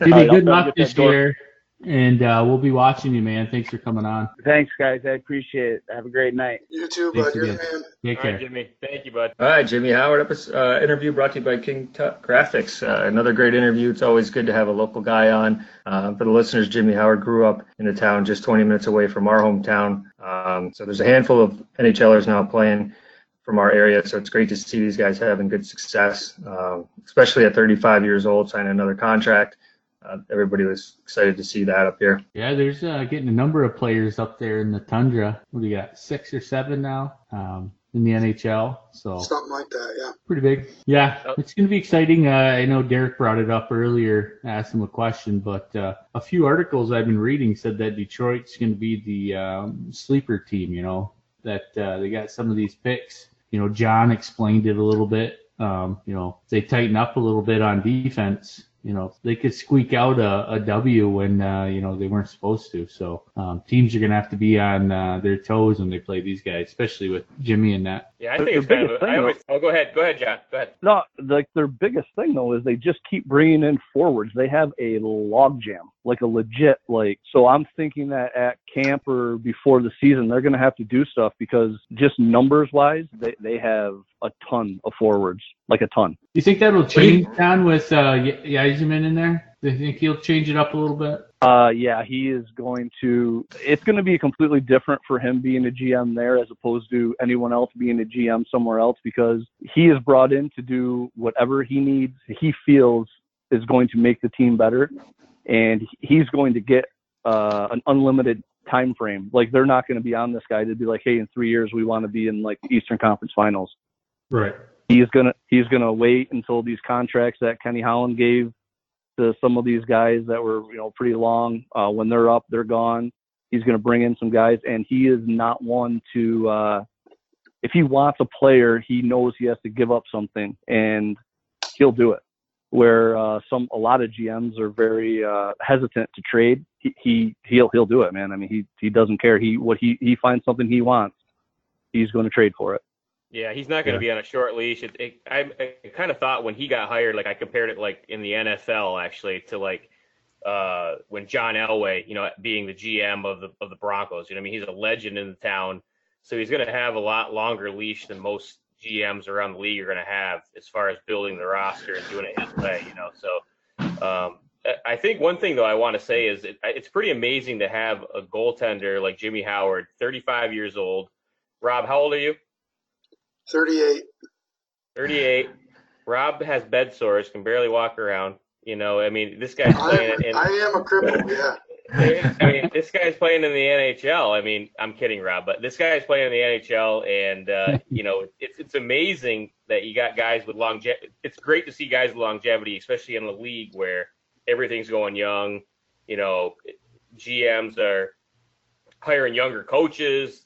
Jimmy, right, good luck this that door. year. And uh, we'll be watching you, man. Thanks for coming on. Thanks, guys. I appreciate it. Have a great night. You too, Thanks bud. You're the man. Take All right, care. Jimmy. Thank you, bud. All right, Jimmy Howard episode, uh, interview brought to you by King Tut Graphics. Uh, another great interview. It's always good to have a local guy on. Uh, for the listeners, Jimmy Howard grew up in a town just 20 minutes away from our hometown. Um, so there's a handful of NHLers now playing from our area. So it's great to see these guys having good success, um, especially at 35 years old, signing another contract. Uh, everybody was excited to see that up here. Yeah, there's uh, getting a number of players up there in the tundra. What do you got? Six or seven now um, in the NHL. So Something like that, yeah. pretty big. Yeah, it's going to be exciting. Uh, I know Derek brought it up earlier, asked him a question, but uh, a few articles I've been reading said that Detroit's going to be the um, sleeper team. You know that uh, they got some of these picks. You know, John explained it a little bit. Um, you know, they tighten up a little bit on defense. You know, they could squeak out a, a W when uh, you know they weren't supposed to. So um, teams are going to have to be on uh, their toes when they play these guys, especially with Jimmy and that. Yeah, I think the it's kind of. biggest thing, I always, oh, go ahead. Go ahead, John. Go ahead. No, like their biggest thing though is they just keep bringing in forwards. They have a logjam, like a legit like. So I'm thinking that at camp or before the season, they're going to have to do stuff because just numbers wise, they they have a ton of forwards, like a ton. You think that'll change, down with uh, Y- Yzerman in there? Do you think he'll change it up a little bit? Uh, yeah, he is going to. It's going to be completely different for him being a GM there as opposed to anyone else being a GM somewhere else because he is brought in to do whatever he needs. He feels is going to make the team better, and he's going to get uh, an unlimited time frame. Like they're not going to be on this guy to be like, hey, in three years we want to be in like the Eastern Conference Finals. Right. He's gonna he's gonna wait until these contracts that Kenny Holland gave to some of these guys that were you know pretty long. Uh, when they're up, they're gone. He's to bring in some guys, and he is not one to. Uh, if he wants a player, he knows he has to give up something, and he'll do it. Where uh, some a lot of GMs are very uh, hesitant to trade, he, he he'll he'll do it, man. I mean, he he doesn't care. He what he he finds something he wants, he's going to trade for it. Yeah, he's not going to be on a short leash. It, it, I, I kind of thought when he got hired, like I compared it like in the NFL actually to like uh, when John Elway, you know, being the GM of the of the Broncos. You know, I mean, he's a legend in the town, so he's going to have a lot longer leash than most GMs around the league are going to have as far as building the roster and doing it his way. You know, so um, I- I think one thing though I want to say is it, it's pretty amazing to have a goaltender like Jimmy Howard, 35 years old. Rob, how old are you? 38. 38. Rob has bed sores, can barely walk around. You know, I mean, this guy's I playing am, in. I am a cripple, yeah. I mean, this guy's playing in the NHL. I mean, I'm kidding, Rob, but this guy's playing in the NHL, and uh, you know, it's it's amazing that you got guys with longevity. It's great to see guys with longevity, especially in a league where everything's going young. You know, GMs are hiring younger coaches,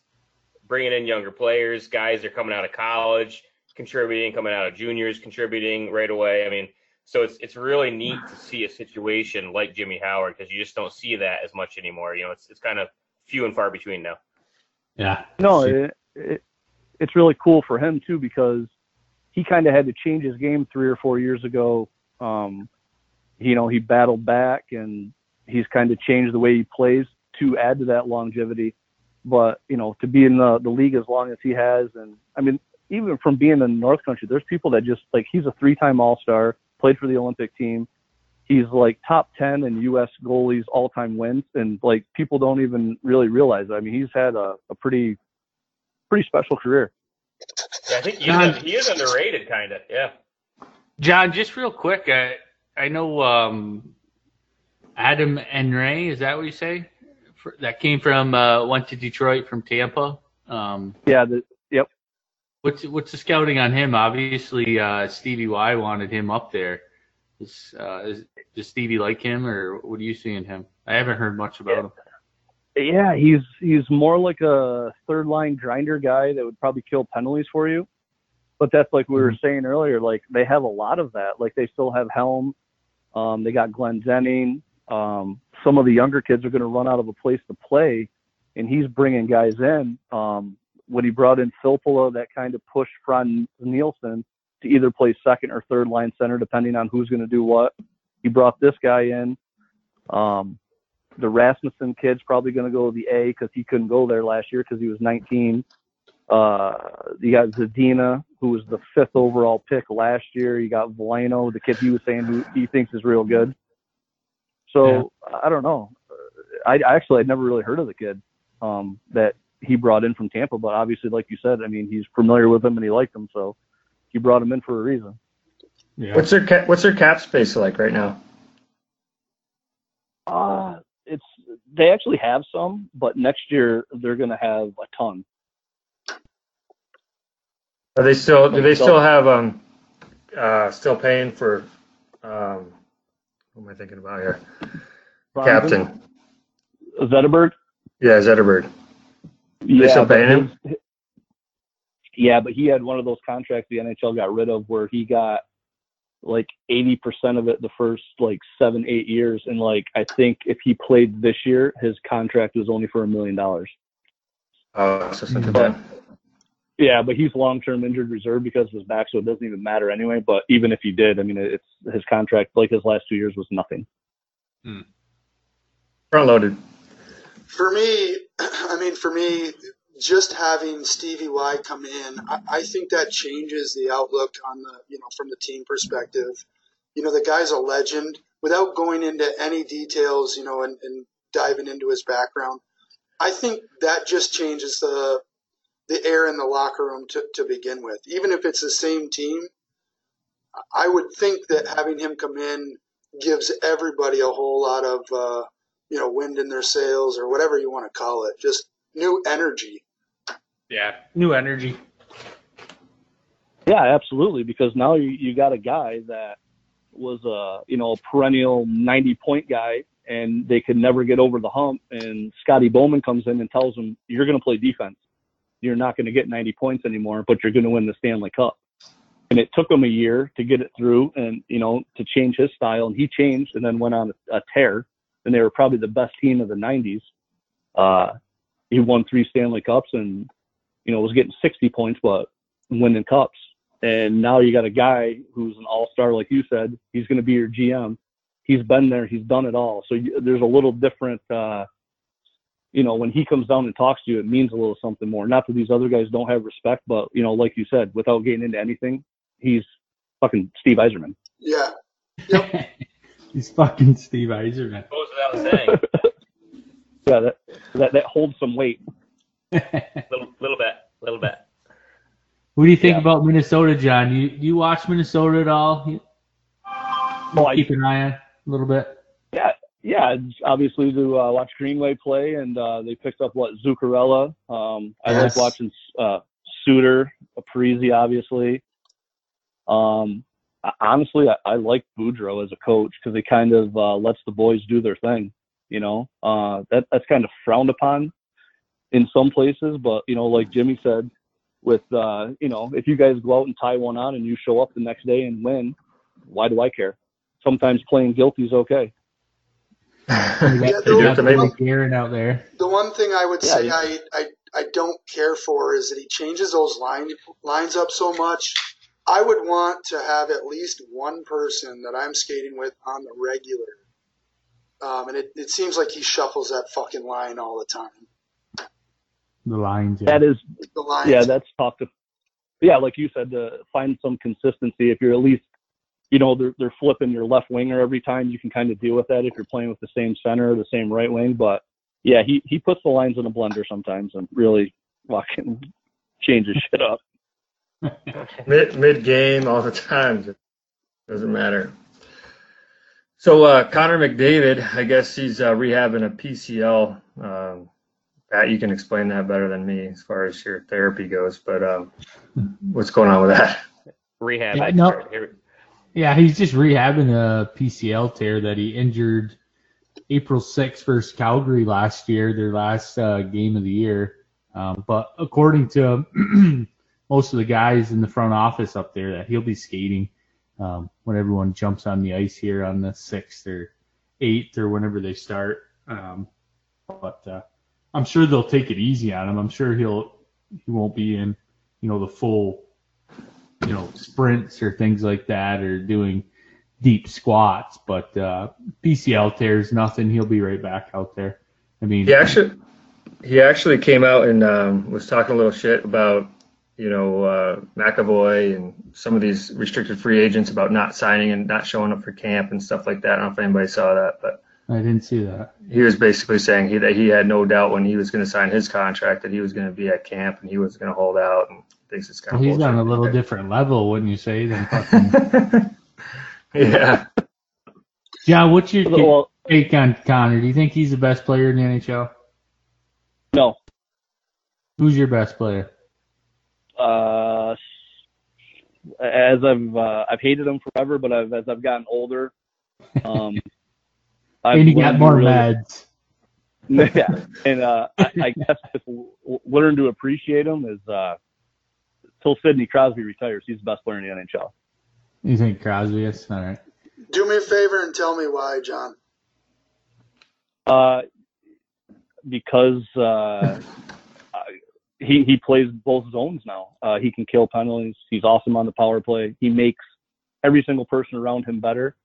bringing in younger players. Guys that are coming out of college, contributing, coming out of juniors, contributing right away. I mean, so it's it's really neat to see a situation like Jimmy Howard because you just don't see that as much anymore. You know, it's it's kind of few and far between now. Yeah. No, it, it, it's really cool for him too because he kind of had to change his game three or four years ago. Um, you know, he battled back and he's kind of changed the way he plays to add to that longevity. But you know, to be in the the league as long as he has, and I mean, even from being in the North Country, there's people that just like he's a three-time All-Star, played for the Olympic team. He's like top 10 in U.S. goalies all-time wins, and like people don't even really realize. It. I mean, he's had a, a pretty pretty special career. Yeah, I think he is, he is underrated, kind of. Yeah. John, just real quick, I I know um, Adam Enray, is that what you say? For, that came from uh, went to Detroit from Tampa. Um, Yeah, the, yep. what's what's the scouting on him? Obviously, uh, Stevie Y wanted him up there. Is, uh, is, does Stevie like him, or what do you see in him? I haven't heard much about him. Yeah, he's he's more like a third line grinder guy that would probably kill penalties for you. But that's like we were saying earlier, like they have a lot of that. Like they still have Helm, um, they got Glendening. Um, some of the younger kids are going to run out of a place to play, and he's bringing guys in. Um, when he brought in Filppula, that kind of pushed Frans Nielsen to either play second or third line center, depending on who's going to do what. He brought this guy in. Um, the Rasmussen kid's probably going to go to the A because he couldn't go there last year because he was 19. Uh, you got Zadina, who was the fifth overall pick last year. You got Veleno, the kid he was saying who he thinks is real good. So I don't know. I, I actually I'd never really heard of the kid um, that he brought in from Tampa, but obviously, like you said, I mean he's familiar with him and he liked him, so he brought him in for a reason. Yeah. What's their ca- what's their cap space like right now? Uh, it's they actually have some, but next year they're going to have a ton. Are they still do they still have um uh still paying for um what am I thinking about here? Captain. Zetterberg. Yeah, Zetterberg. Yeah, still but him? his- Yeah, but he had one of those contracts the NHL got rid of where he got like 80% of it the first like seven, eight years. And like, I think if he played this year, his contract was only for a million dollars. Oh, so something hmm. But- bad. Yeah, but he's long-term injured reserve because of his back, so it doesn't even matter anyway. But even if he did, I mean, it's his contract, like his last two years, was nothing. Hmm. Front loaded. For me, I mean, for me, just having Stevie Y come in, I, I think that changes the outlook on the, you know, from the team perspective. You know, the guy's a legend. Without going into any details, you know, and, and diving into his background, I think that just changes the the air in the locker room to, to begin with. Even if it's the same team, I would think that having him come in gives everybody a whole lot of uh, you know wind in their sails or whatever you want to call it. Just new energy. Yeah, new energy. Yeah, absolutely. Because now you, you got a guy that was a you know a perennial 90 point guy, and they could never get over the hump. And Scotty Bowman comes in and tells him, "You're going to play defense. You're not going to get 90 points anymore, but you're going to win the Stanley Cup." And it took him a year to get it through, and you know to change his style. And he changed, and then went on a tear. And they were probably the best team of the 90s. Uh, he won three Stanley Cups, and you know was getting 60 points, but winning cups. And now you got a guy who's an all-star, like you said. He's going to be your GM. He's been there. He's done it all. So you, there's a little different, uh, you know, when he comes down and talks to you, it means a little something more. Not that these other guys don't have respect, but you know, like you said, without getting into anything, he's fucking Steve Yzerman. Yeah, He's fucking Steve Yzerman. Goes without saying. Yeah, that that, that holds some weight. little little bit, little bit. What do you think Yeah. about Minnesota, John? You you watch Minnesota at all? You Well, I, keep an eye on a little bit. Yeah. Obviously, to uh, watch Greenway play, and uh, they picked up what Zuccarello. Um, I Yes. like watching uh, Suter, Parise, obviously. Um, honestly, I, I like Boudreau as a coach because he kind of uh, lets the boys do their thing. You know, uh, that that's kind of frowned upon in some places, but you know, like Jimmy said, with uh, you know, if you guys go out and tie one on and you show up the next day and win, why do I care? Sometimes playing guilty is okay. You Yeah, got, the- you got the main- out there. The one thing I would Yeah, say yeah. I, I I don't care for is that he changes those line lines up so much. I would want to have at least one person that I'm skating with on the regular. Um, and it, it seems like he shuffles that fucking line all the time. The lines. Yeah. That is The lines. yeah, that's tough to. Yeah, like you said, to find some consistency. If you're at least, you know, they're they're flipping your left winger every time, you can kind of deal with that if you're playing with the same center or the same right wing. But yeah, he he puts the lines in a blender sometimes and really fucking changes shit up. mid mid game all the time. It doesn't matter. So uh, Connor McDavid, I guess he's uh, rehabbing a PCL. Um, Pat, you can explain that better than me as far as your therapy goes. But um, what's going on with that? Rehab. Yeah, no. expert. Yeah, he's just rehabbing a PCL tear that he injured April 6th versus Calgary last year, their last uh, game of the year. Um, but according to most of the guys in the front office up there, that he'll be skating um, when everyone jumps on the ice here on the 6th or 8th or whenever they start. Um, but uh, I'm sure they'll take it easy on him. I'm sure he'll he won't be in you know the full you know sprints or things like that or doing deep squats but uh PCL tears nothing. He'll be right back out there. I mean He actually he actually came out and um, was talking a little shit about you know uh, McAvoy and some of these restricted free agents about not signing and not showing up for camp and stuff like that. I don't know if anybody saw that, but I didn't see that. he was basically saying he, that he had no doubt when he was going to sign his contract that he was going to be at camp and he was going to hold out and thinks it's kind well, of he's on a little different level wouldn't you say than fucking yeah. John what's your Well, take on Connor? Do you think he's the best player in the NHL no, who's your best player? Uh, as I've uh, I've hated him forever, but I've, as I've gotten older, um, I've and he got more really- meds. Yeah, and uh, I, I guess if w- learn to appreciate him is uh, till Sidney Crosby retires, he's the best player in the NHL. you think Crosby is all right Do me a favor and tell me why, John. Uh, because uh, he he plays both zones now. Uh, he can kill penalties. He's awesome on the power play. He makes every single person around him better.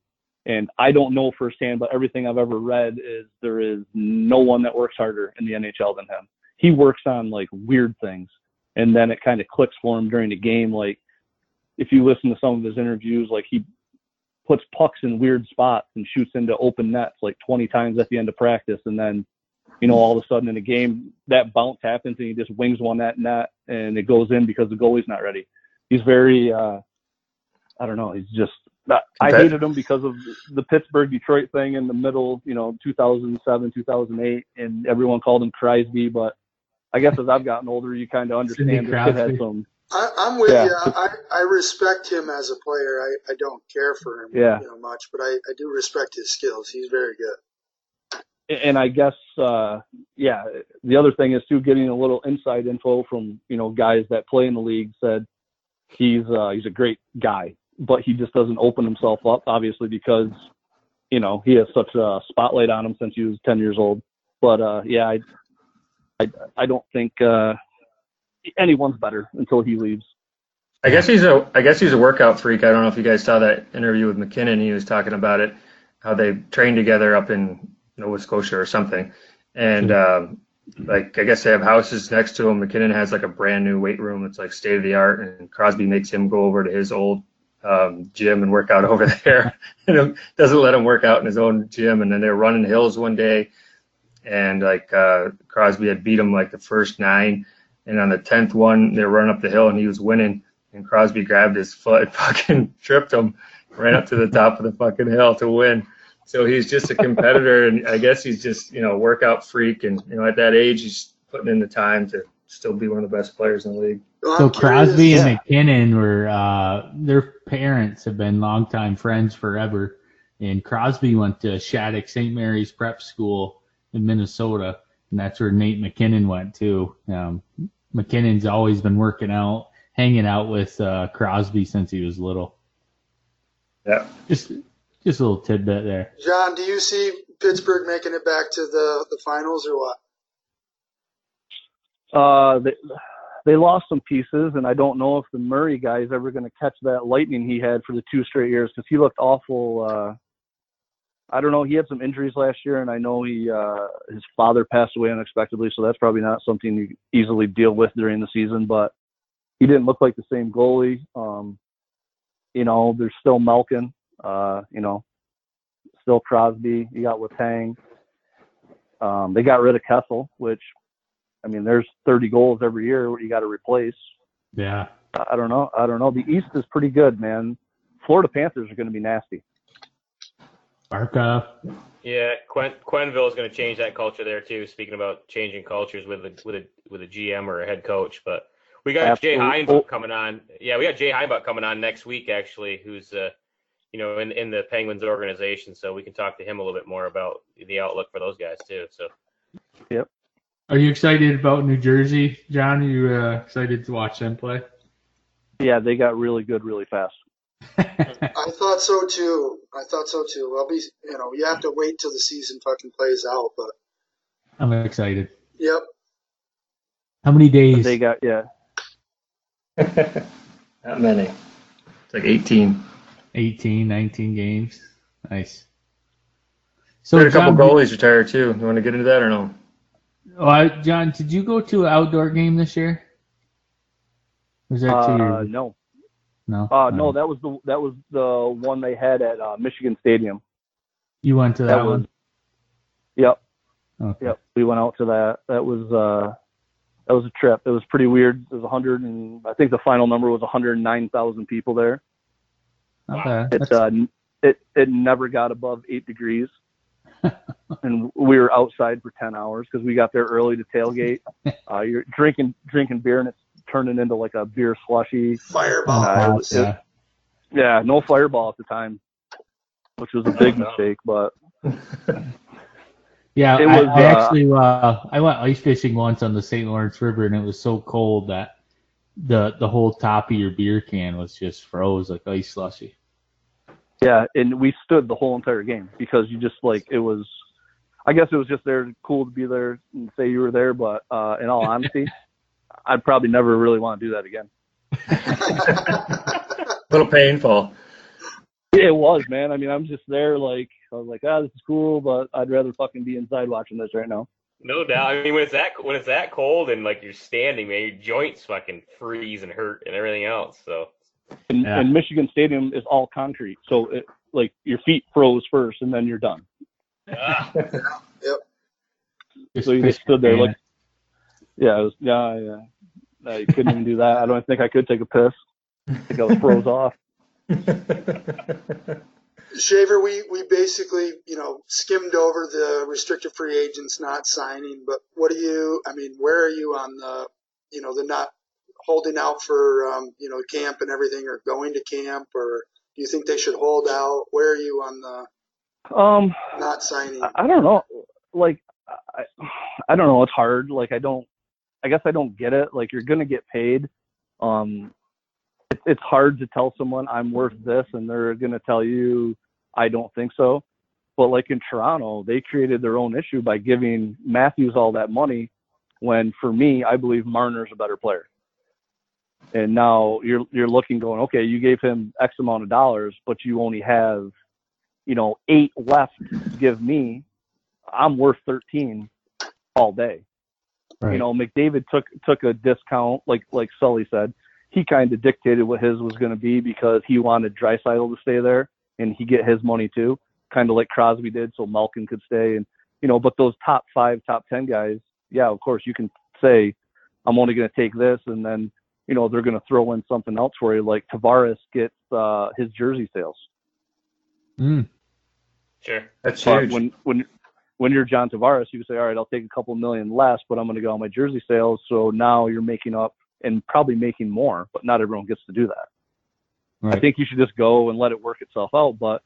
And I don't know firsthand, but everything I've ever read is there is no one that works harder in the NHL than him. He works on like weird things, and then it kind of clicks for him during the game. Like if you listen to some of his interviews, like he puts pucks in weird spots and shoots into open nets like 20 times at the end of practice, and then you know all of a sudden in a game that bounce happens and he just wings one that net and it goes in because the goalie's not ready. He's very uh I don't know, he's just not, I hated him because of the Pittsburgh Detroit thing in the middle, you know, 2007, 2008 and everyone called him Crosby, but I guess as I've gotten older you kind of understand this kid Crosby. has some I, I'm with Yeah. you. I, I respect him as a player. I, I don't care for him Yeah. you know, much, but I, I do respect his skills. He's very good. and I guess uh yeah, the other thing is too getting a little inside info from, you know, guys that play in the league said he's uh he's a great guy, but he just doesn't open himself up obviously because you know, he has such a spotlight on him since he was 10 years old. But uh yeah, I I I don't think uh anyone's better until he leaves. I guess he's a I guess he's a workout freak. I don't know if you guys saw that interview with MacKinnon. He was talking about it, how they trained together up in Nova Scotia or something, and um, like I guess they have houses next to him. MacKinnon has like a brand new weight room. It's like state of the art, and Crosby makes him go over to his old um, gym and work out over there. and doesn't let him work out in his own gym. And then they're running hills one day, and like uh, Crosby had beat him like the first nine, and on the tenth one they're running up the hill and he was winning and Crosby grabbed his foot and fucking tripped him ran up to the top of the fucking hill to win. So he's just a competitor, and I guess he's just you know a workout freak, and you know at that age he's putting in the time to still be one of the best players in the league. Well, So I'm curious- Crosby and MacKinnon were uh, they're parents have been longtime friends forever. And Crosby went to Shattuck St. Mary's Prep School in Minnesota, and that's where Nate MacKinnon went too. Um, MacKinnon's always been working out, hanging out with uh, Crosby since he was little. Yeah. Just just a little tidbit there. John, do you see Pittsburgh making it back to the the finals or what? Uh, they, they lost some pieces, and I don't know if the Murray guy is ever going to catch that lightning he had for the two straight years because he looked awful. Uh, I don't know. He had some injuries last year, and I know he uh, his father passed away unexpectedly, so that's probably not something you easily deal with during the season. But he didn't look like the same goalie. Um, you know, there's still Malkin. Uh, you know, still Crosby. You got Letang. Um, they got rid of Kessel, which I mean, there's 30 goals every year you got to replace. Yeah. I don't know. I don't know. The East is pretty good, man. Florida Panthers are going to be nasty. Barca. Yeah, Quen, Quenneville is going to change that culture there too. Speaking about changing cultures with a with a with a GM or a head coach, but we got Absolutely. Jay Heinbuch coming on. Yeah, we got Jay Heinbuch coming on next week actually, who's uh, you know in in the Penguins organization, so we can talk to him a little bit more about the outlook for those guys too. So Yep. Are you excited about New Jersey, John? Are you uh, excited to watch them play? Yeah, they got really good really fast. I thought so too. I thought so too. I'll be, you know, you have to wait till the season fucking plays out, but I'm excited. yep. How many days? They got yeah. Not many. It's like 18. 18, 19 games. Nice. So So, a couple John, goalies retired too. You want to get into that or no? oh, I- John, did you go to an outdoor game this year? Was that two Uh, years? no, No. uh, no, that was the that was the one they had at uh, Michigan Stadium. You went to that, That was one? Yep, Okay. yep. We went out to that. That was uh, that was a trip. It was pretty weird. It was 100 and I think the final number was 109,000 people there. Bad. It uh, it it never got above eight degrees, and we were outside for ten hours because we got there early to tailgate. Uh, you're drinking drinking beer and it's turning into like a beer slushy. Fireball. Uh, it was- it- yeah. Yeah, no fireball at the time, which was a big mistake. But Yeah, It I, was, I uh, actually uh, I went ice fishing once on the St. Lawrence River, and it was so cold that the the whole top of your beer can was just froze like ice slushy. yeah, and we stood the whole entire game because you just like it was. I guess it was just there cool to be there and say you were there, but uh, in all honesty, I'd probably never really want to do that again. A little painful. It was, man. I mean, I'm just there, like I was like, ah, this is cool, but I'd rather fucking be inside watching this right now. no doubt. I mean, when it's that when it's that cold and like you're standing, man, your joints fucking freeze and hurt and everything else. So And, Yeah. and Michigan Stadium is all concrete, so it, like your feet froze first, and then you're done. ah, Just So you just stood there can. like, yeah, it was, yeah, yeah. No, you couldn't even do that. I don't think I could take a piss. I think I was froze off. Shaver, we, we basically, you know, skimmed over the restricted free agents not signing, but what do you, I mean, where are you on the, you know, the not holding out for, um, you know, camp and everything or going to camp or do you think they should hold out? Where are you on the Um, not signing? I, I don't know. Like, I, I don't know. It's hard. Like, I don't. I guess I don't get it. Like, you're gonna get paid. Um, it's it's hard to tell someone I'm worth this, and they're gonna tell you I don't think so. But like in Toronto, they created their own issue by giving Matthews all that money, when for me, I believe Marner's a better player. And now you're you're looking, going, okay, you gave him X amount of dollars, but you only have, you know, eight left to give me. I'm worth 13 all day. Right. You know, McDavid took took a discount, like like Sully said. He kind of dictated what his was going to be because he wanted Draisaitl to stay there and he get his money too, kind of like Crosby did, so Malkin could stay. And you know, but those top five, top ten guys, yeah, of course you can say, I'm only going to take this, and then you know they're going to throw in something else for you. Like Tavares gets uh, his jersey sales. Mm. sure. That's But huge. when when when you're John Tavares, you can say, all right, I'll take a couple million less, but I'm going to go on my jersey sales. So now you're making up and probably making more, but not everyone gets to do that. I think you should just go and let it work itself out. But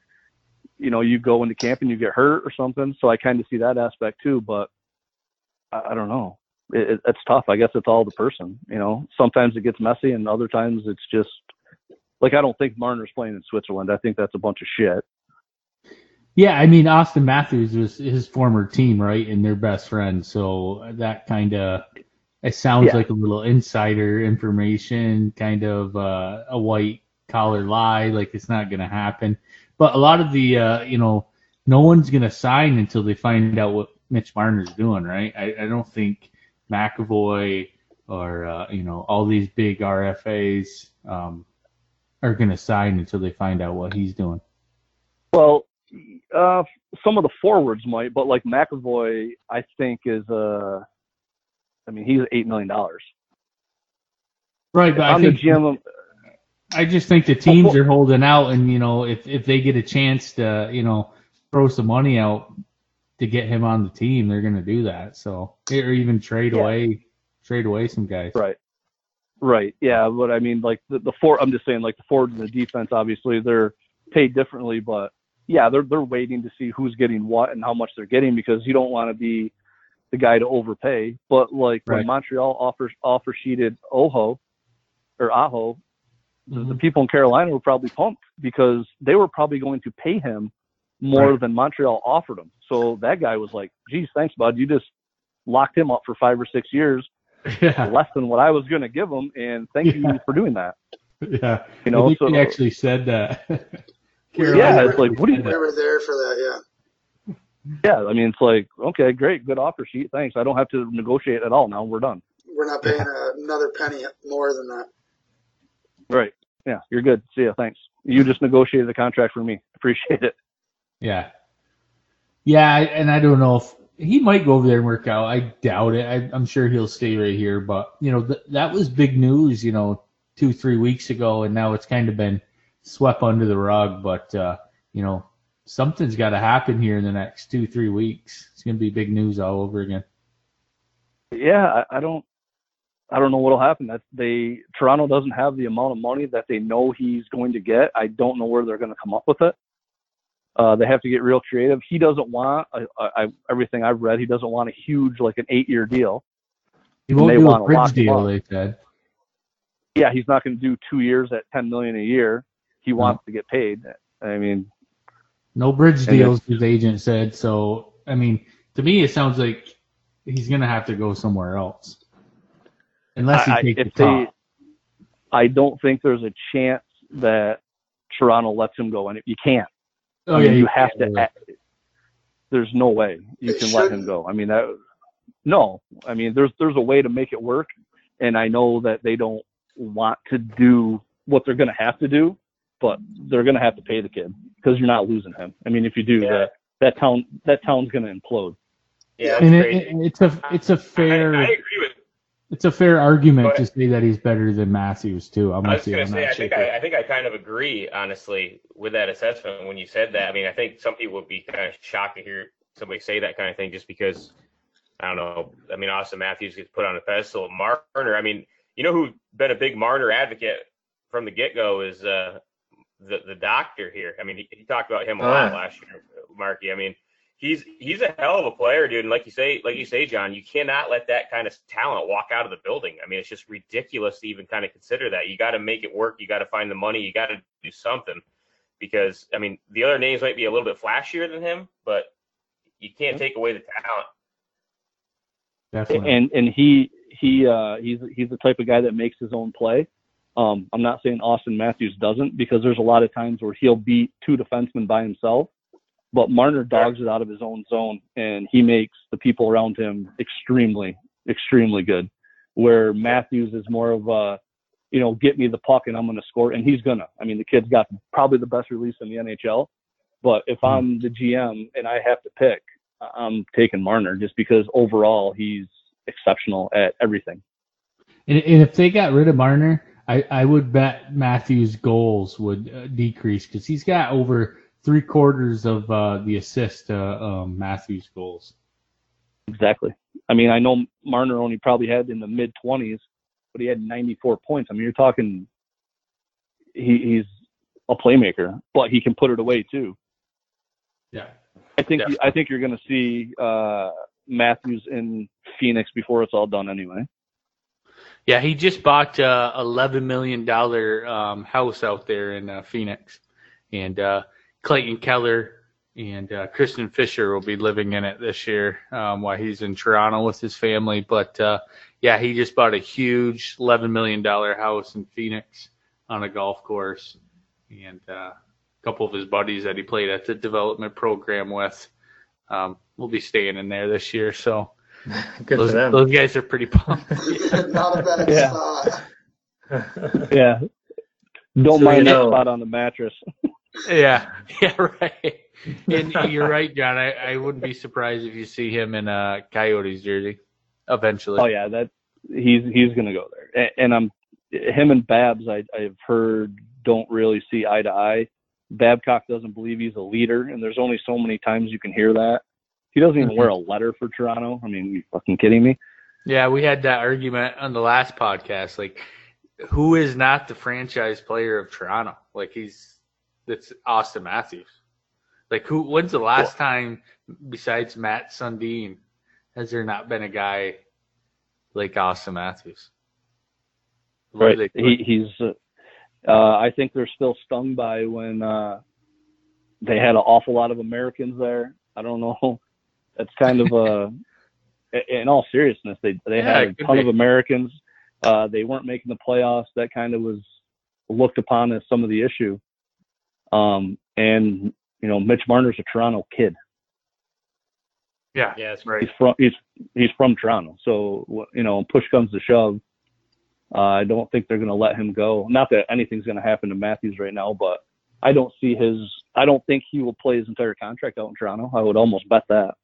you know, you go into camp and you get hurt or something. So I kind of see that aspect too. But I, I don't know. It, it, it's tough. I guess it's all the person. You know, sometimes it gets messy, and other times it's just like I don't think Marner's playing in Switzerland. I think that's a bunch of shit. Yeah, I mean Auston Matthews was his former team, right? And they're best friends, so that kind of it sounds Yeah. like a little insider information, kind of uh, a white collar lie, like it's not going to happen. But a lot of the, uh, you know, no one's going to sign until they find out what Mitch Marner's doing, right? I, I don't think McAvoy or uh, you know all these big RFAs um, are going to sign until they find out what he's doing. Well, uh, some of the forwards might, but like McAvoy, I think is uh, I mean, he's eight million dollars. Right, but I I'm the think GM. Of, I just think the teams are holding out, and you know, if if they get a chance to, you know, throw some money out to get him on the team, they're going to do that. So, or even trade Yeah. away, trade away some guys. Right. Right. Yeah. But I mean, like the, the four, I'm just saying, like the forwards and the defense, obviously they're paid differently, but yeah, they're, they're waiting to see who's getting what and how much they're getting because you don't want to be the guy to overpay. But like Right. when Montreal offers, offer sheeted Oho or Aho, the, the mm-hmm. people in Carolina were probably pumped because they were probably going to pay him more Right. than Montreal offered him. So that guy was like, geez, thanks, bud. You just locked him up for five or six years Yeah, less than what I was going to give him, and thank Yeah. you for doing that. yeah. You know, so he actually said that. yeah, it's like what do you? We were there for that, yeah. Yeah, I mean, it's like okay, great, good offer sheet, thanks. I don't have to negotiate at all now. We're done. We're not paying uh, another penny more than that. Right? Yeah, you're good. See ya. Thanks. You just negotiated a contract for me. Appreciate it. Yeah. Yeah, and I don't know if he might go over there and work out. I doubt it. I, I'm sure he'll stay right here. But you know, th- that was big news. You know, two three weeks ago, and now it's kind of been swept under the rug. But uh, you know, something's got to happen here in the next two three weeks. It's gonna be big news all over again. Yeah, I, I don't. I don't know what'll happen. That they Toronto doesn't have the amount of money that they know he's going to get. I don't know where they're going to come up with it. Uh, they have to get real creative. He doesn't want I, I, everything I've read. He doesn't want a huge like an eight-year deal. He won't they do a wanna bridge deal. They said. Yeah, he's not going to do two years at ten million a year. He wants to get paid. I mean, No bridge deals, his agent said. So, I mean, to me, it sounds like he's going to have to go somewhere else. Unless he I, I- takes if the they. I don't think there's a chance that Toronto lets him go, and if you can't. Oh, I mean, yeah, you have to. act- There's no way you They can let him go. I mean, that. No, I mean, there's there's a way to make it work, and I know that they don't want to do what they're going to have to do, but they're going to have to pay the kid because you're not losing him. I mean, if you do Yeah. that, that town that town's going to implode. Yeah, that's And it, crazy. it- it's a it's a fair I, I agree with. it's a fair argument to say that he's better than Matthews too. I'm I gonna was gonna say, I think. I, I think I kind of agree, honestly, with that assessment when you said that. I mean, I think some people would be kind of shocked to hear somebody say that kind of thing, just because I don't know. I mean, Auston Matthews gets put on a pedestal. Marner, I mean, you know who's been a big Marner advocate from the get go is uh, the the doctor here. I mean, he, he talked about him a lot Ah. last year, Marky. I mean, he's he's a hell of a player, dude. And like you say, like you say, John, you cannot let that kind of talent walk out of the building. I mean, it's just ridiculous to even kind of consider that. You got to make it work. You got to find the money. You got to do something because I mean, the other names might be a little bit flashier than him, but you can't take away the talent. Definitely. and and he he uh he's he's the type of guy that makes his own play. Um, I'm not saying Auston Matthews doesn't because there's a lot of times where he'll beat two defensemen by himself, but Marner dogs it out of his own zone and he makes the people around him extremely extremely good. Where Matthews is more of a you know get me the puck and I'm going to score and he's gonna. I mean the kid's got probably the best release in the NHL, but if I'm the GM and I have to pick, I'm taking Marner just because overall he's exceptional at everything. And, and if they got rid of Marner, I, I would bet Matthews' goals would uh, decrease because he's got over three quarters of uh, the assist to um, Matthews' goals. Exactly. I mean, I know Marner only probably had in the mid 20s, but he had 94 points. I mean, you're talking he, he's a playmaker, but he can put it away too. Yeah. I think Definitely. I think you're going to see uh, Matthews in Phoenix before it's all done anyway. Yeah, he just bought a eleven million dollar um, house out there in uh, Phoenix, and uh, Clayton Keller and uh, Christian Fischer will be living in it this year um, while he's in Toronto with his family. But uh, yeah, he just bought a huge eleven million dollar house in Phoenix on a golf course, and uh, a couple of his buddies that he played at the development program with um, will be staying in there this year. So Good those, for them. those guys are pretty pumped. Not a bad Yeah. spot. Yeah. Don't So, mind you that spot on the mattress. Yeah, yeah, right. And you're right, John. I, I wouldn't be surprised if you see him in a Coyotes jersey eventually. Oh yeah, that he's he's gonna go there. And, and I'm him and Babs. I I've heard don't really see eye to eye. Babcock doesn't believe he's a leader, and there's only so many times you can hear that. He doesn't even wear a letter for Toronto. I mean, you fucking kidding me? Yeah, we had that argument on the last podcast. Like, who is not the franchise player of Toronto? Like, he's it's Auston Matthews. Like, who? When's the last time besides Mats Sundin has there not been a guy like Auston Matthews? What they- He he's. Uh, uh, I think they're still stung by when uh, they had an awful lot of Americans there. I don't know. That's kind of a. in all seriousness, they they Yeah, had a ton be. of Americans. Uh, they weren't making the playoffs. That kind of was looked upon as some of the issue. Um, and you know, Mitch Marner's a Toronto kid. yeah, Yeah, it's right. He's from he's he's from Toronto. So you know, push comes to shove. Uh, I don't think they're going to let him go. Not that anything's going to happen to Matthews right now, but I don't see his. I don't think he will play his entire contract out in Toronto. I would almost bet that.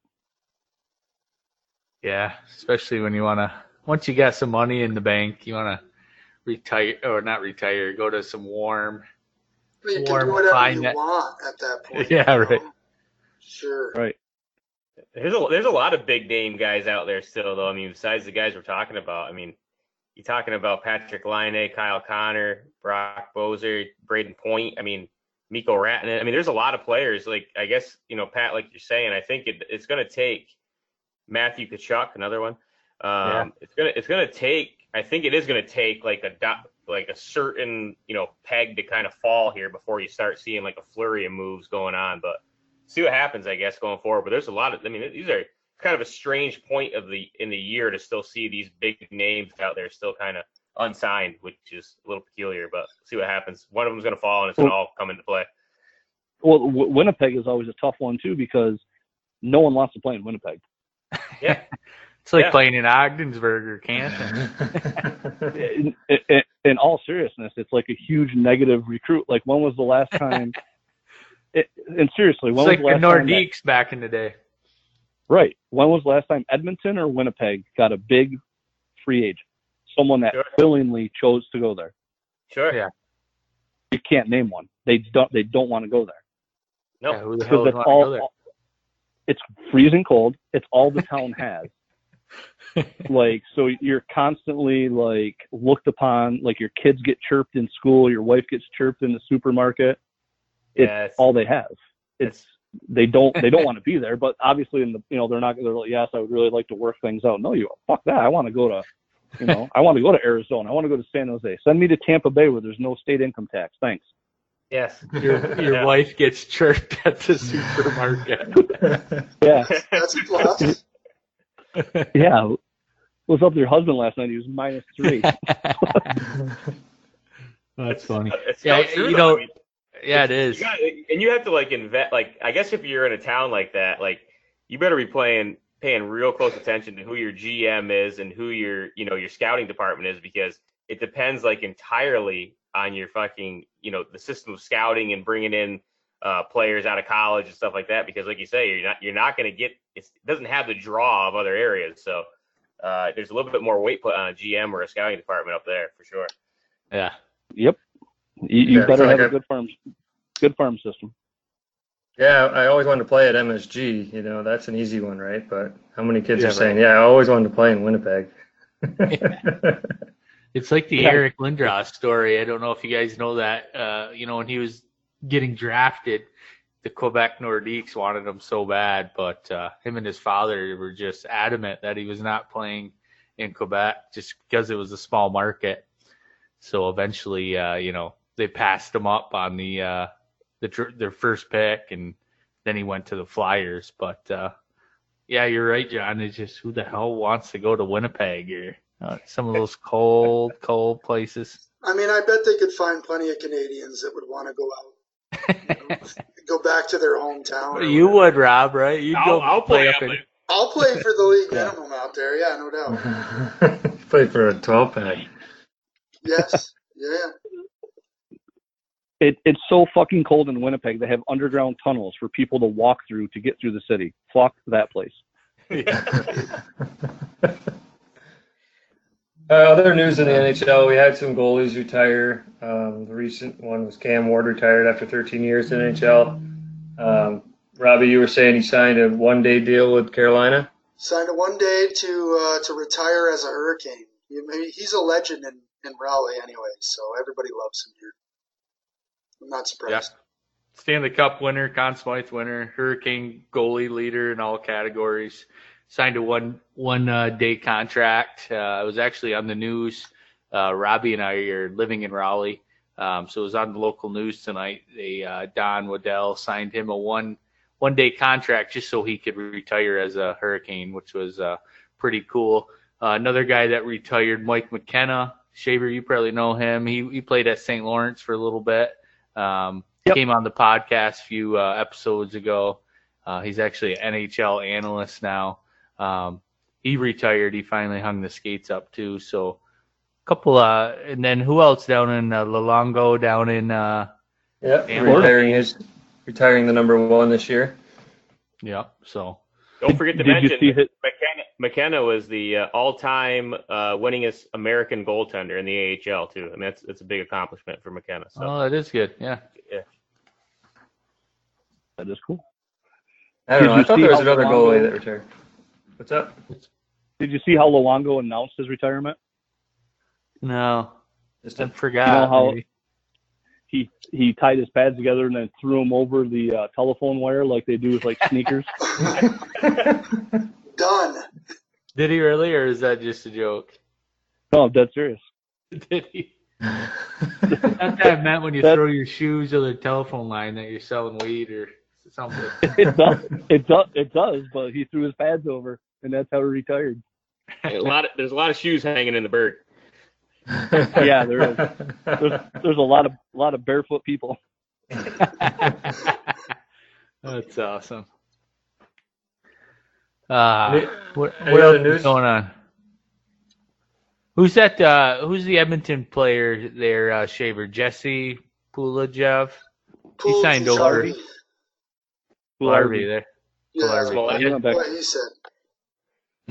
Yeah, especially when you want to, once you got some money in the bank, you want to retire or not retire, go to some warm. But you Warm, can do whatever you net- want at that point. Yeah, you know? right. Sure. Right. There's a there's a lot of big name guys out there still though. I mean, besides the guys we're talking about, I mean, you're talking about Patrik Laine, Kyle Connor, Brock Boeser, Brayden Point. I mean, Mikko Rantanen. I mean, there's a lot of players. Like I guess you know Pat, like you're saying, I think it, it's going to take Matthew Tkachuk, another one. Um, Yeah. It's gonna it's gonna take. I think it is going to take like a dot, like a certain you know peg to kind of fall here before you start seeing like a flurry of moves going on. But see what happens, I guess, going forward. But there's a lot of. I mean, these are kind of a strange point of the in the year to still see these big names out there still kind of unsigned, which is a little peculiar. But see what happens. One of them's going to fall, and it's going to all come into play. Well, Winnipeg is always a tough one too because no one wants to play in Winnipeg. Yeah, It's like Yeah. playing in Ogdensburg or Canton. in, in, in all seriousness, it's like a huge negative recruit. Like when was the last time? it, and seriously, when like was the the last time? that- Nordiques back in the day. Right. When was the last time Edmonton or Winnipeg got a big free agent? Someone that Sure. willingly chose to go there. sure. Yeah. You can't name one. They don't. They don't want to go there No, Yeah, who the hell because would want to go all. It's freezing cold. It's all the town has. like so, you're constantly like looked upon. Like your kids get chirped in school. Your wife gets chirped in the supermarket. It's Yeah, it's- all they have. It's they don't they don't want to be there. But obviously, in the you know they're not. They're like, yes, I would really like to work things out. No, you fuck that. I want to go to, you know, I want to go to Arizona. I want to go to San Jose. Send me to Tampa Bay where there's no state income tax. Thanks. Yes. Your your Yeah. wife gets chirped at the supermarket. Yeah, That's a plus. yeah. Was up with your husband last night? He was minus three. That's funny. It's Yeah, so you though. know- I mean, Yeah, it is. You got, and you have to like invest. Like, I guess if you're in a town like that, like you better be playing, paying real close attention to who your GM is and who your, you know, your scouting department is because it depends like entirely on your fucking, you know, the system of scouting and bringing in uh, players out of college and stuff like that. Because, like you say, you're not, you're not going to get. It's, it doesn't have the draw of other areas, so uh, there's a little bit more weight put on a GM or a scouting department up there for sure. Yeah. Yep. You, you Yeah, better it's like have a a- good farm, good farm system. Yeah, I always wanted to play at MSG. You know, that's an easy one, right? But how many kids Yeah, are saying, "Yeah, I always wanted to play in Winnipeg"? It's like the Yeah. Eric Lindros story. I don't know if you guys know that. Uh, you know, when he was getting drafted. The Quebec Nordiques wanted him so bad, but uh, him and his father were just adamant that he was not playing in Quebec just because it was a small market. So eventually, uh, you know, they passed him up on the uh, the their first pick, and then he went to the Flyers. But uh, yeah, you're right, John. It's just who the hell wants to go to Winnipeg or uh, some of those cold, cold places. I mean, I bet they could find plenty of Canadians that would want to go out, you know, go back to their hometown. you whatever. would, Rob, right? You'd I'll, go I'll play up up in. I'll play for the league Yeah. minimum out there. Yeah, no doubt. Play for a 12 pack. Yes. Yeah. It, it's so fucking cold in Winnipeg. They have underground tunnels for people to walk through to get through the city. Fuck that place. Uh, other news in the NHL, we had some goalies retire. Um, the recent one was Cam Ward retired after 13 years in the NHL. Um, Robbie, you were saying he signed a one-day deal with Carolina. Signed a one day to uh, to retire as a Hurricane. He- I mean, he's a legend in, in Raleigh anyway, so everybody loves him here. I'm not surprised. Stanley Cup winner, Conn Smythe winner, Hurricane goalie leader in all categories. Signed a one one uh, day contract. Uh, I was actually on the news. Uh, Robbie and I are living in Raleigh, um, so it was on the local news tonight. They uh, Don Waddell signed him a one one day contract just so he could retire as a Hurricane, which was uh, pretty cool. Uh, another guy that retired, Mike McKenna. Shaver, you probably know him. He he played at St. Lawrence for a little bit. Um, Yep. Came on the podcast a few uh, episodes ago. Uh, he's actually an NHL analyst now. Um, he retired. He finally hung the skates up too. So, a couple. Uh, and then who else down in uh, Luongo down in? Uh, Yep, Cam retiring his, retiring the number one this year. yeah. So Don't forget to Did you mention see his- McKenna, McKenna was the uh, all-time uh, winningest American goaltender in the AHL too. I mean, that's that's a big accomplishment for McKenna. So oh, that is good. Yeah. Yeah. That is cool. I don't Did know. I thought there was another goalie that retired. What's up? Did you see how Luongo announced his retirement? No, Just I a, forgot. You know how- maybe. He he tied his pads together and then threw them over the uh, telephone wire like they do with like sneakers. Done. Did he really, or is that just a joke? no, I'm dead serious. Did he? That's what I meant when you That- throw your shoes on the telephone line that you're selling weed or something. It does. It does. It does. But he threw his pads over, and that's how he retired. a lot of, there's a lot of shoes hanging in the bird. Yeah, there is. There's there's a lot of lot of barefoot people. That's awesome. Uh, Any- what, what other else news? is going on? Who's that? Uh, who's the Edmonton player there, uh, Shaver? Jesse Puljujarvi? He signed to over. Sharpie. Larby there. Yeah, Larby. that's He what he said.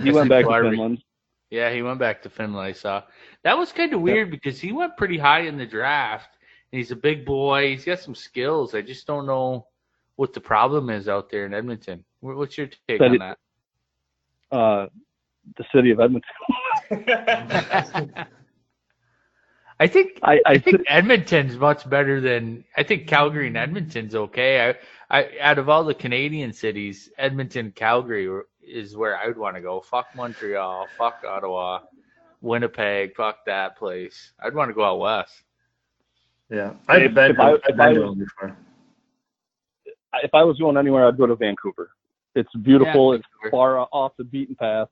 He went back to. Finland. Yeah, he went back to Finland. I saw that was kind of weird because he went pretty high in the draft, and he's a big boy. He's got some skills. I just don't know what the problem is out there in Edmonton. What's your take on that? Uh, the city of Edmonton. I think I I, I think Edmonton's much better than I think Calgary and Edmonton's okay. I, I out of all the Canadian cities, Edmonton, Calgary is where I would want to go. Fuck Montreal, fuck Ottawa, Winnipeg, fuck that place. I'd want to go out west. yeah, I've If- been, if I- I've if I was- before. if I was going anywhere, I'd go to Vancouver. It's beautiful. Yeah, it's far off the beaten path.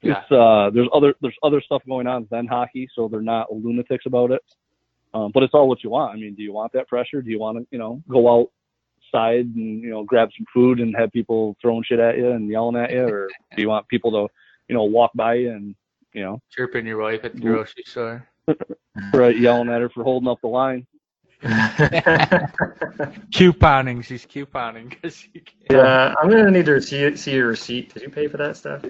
Yeah. It's uh, there's other there's other stuff going on than hockey, so they're not lunatics about it. Um, but it's all what you want. I mean, do you want that pressure? Do you want to you know go outside and you know grab some food and have people throwing shit at you and yelling at you, or do you want people to you know walk by you and you know Chirping your wife at the mm-hmm. grocery store. right, yelling at her for holding up the line? couponing. She's couponing because she yeah, I'm gonna need to see see your receipt. Did you pay for that stuff?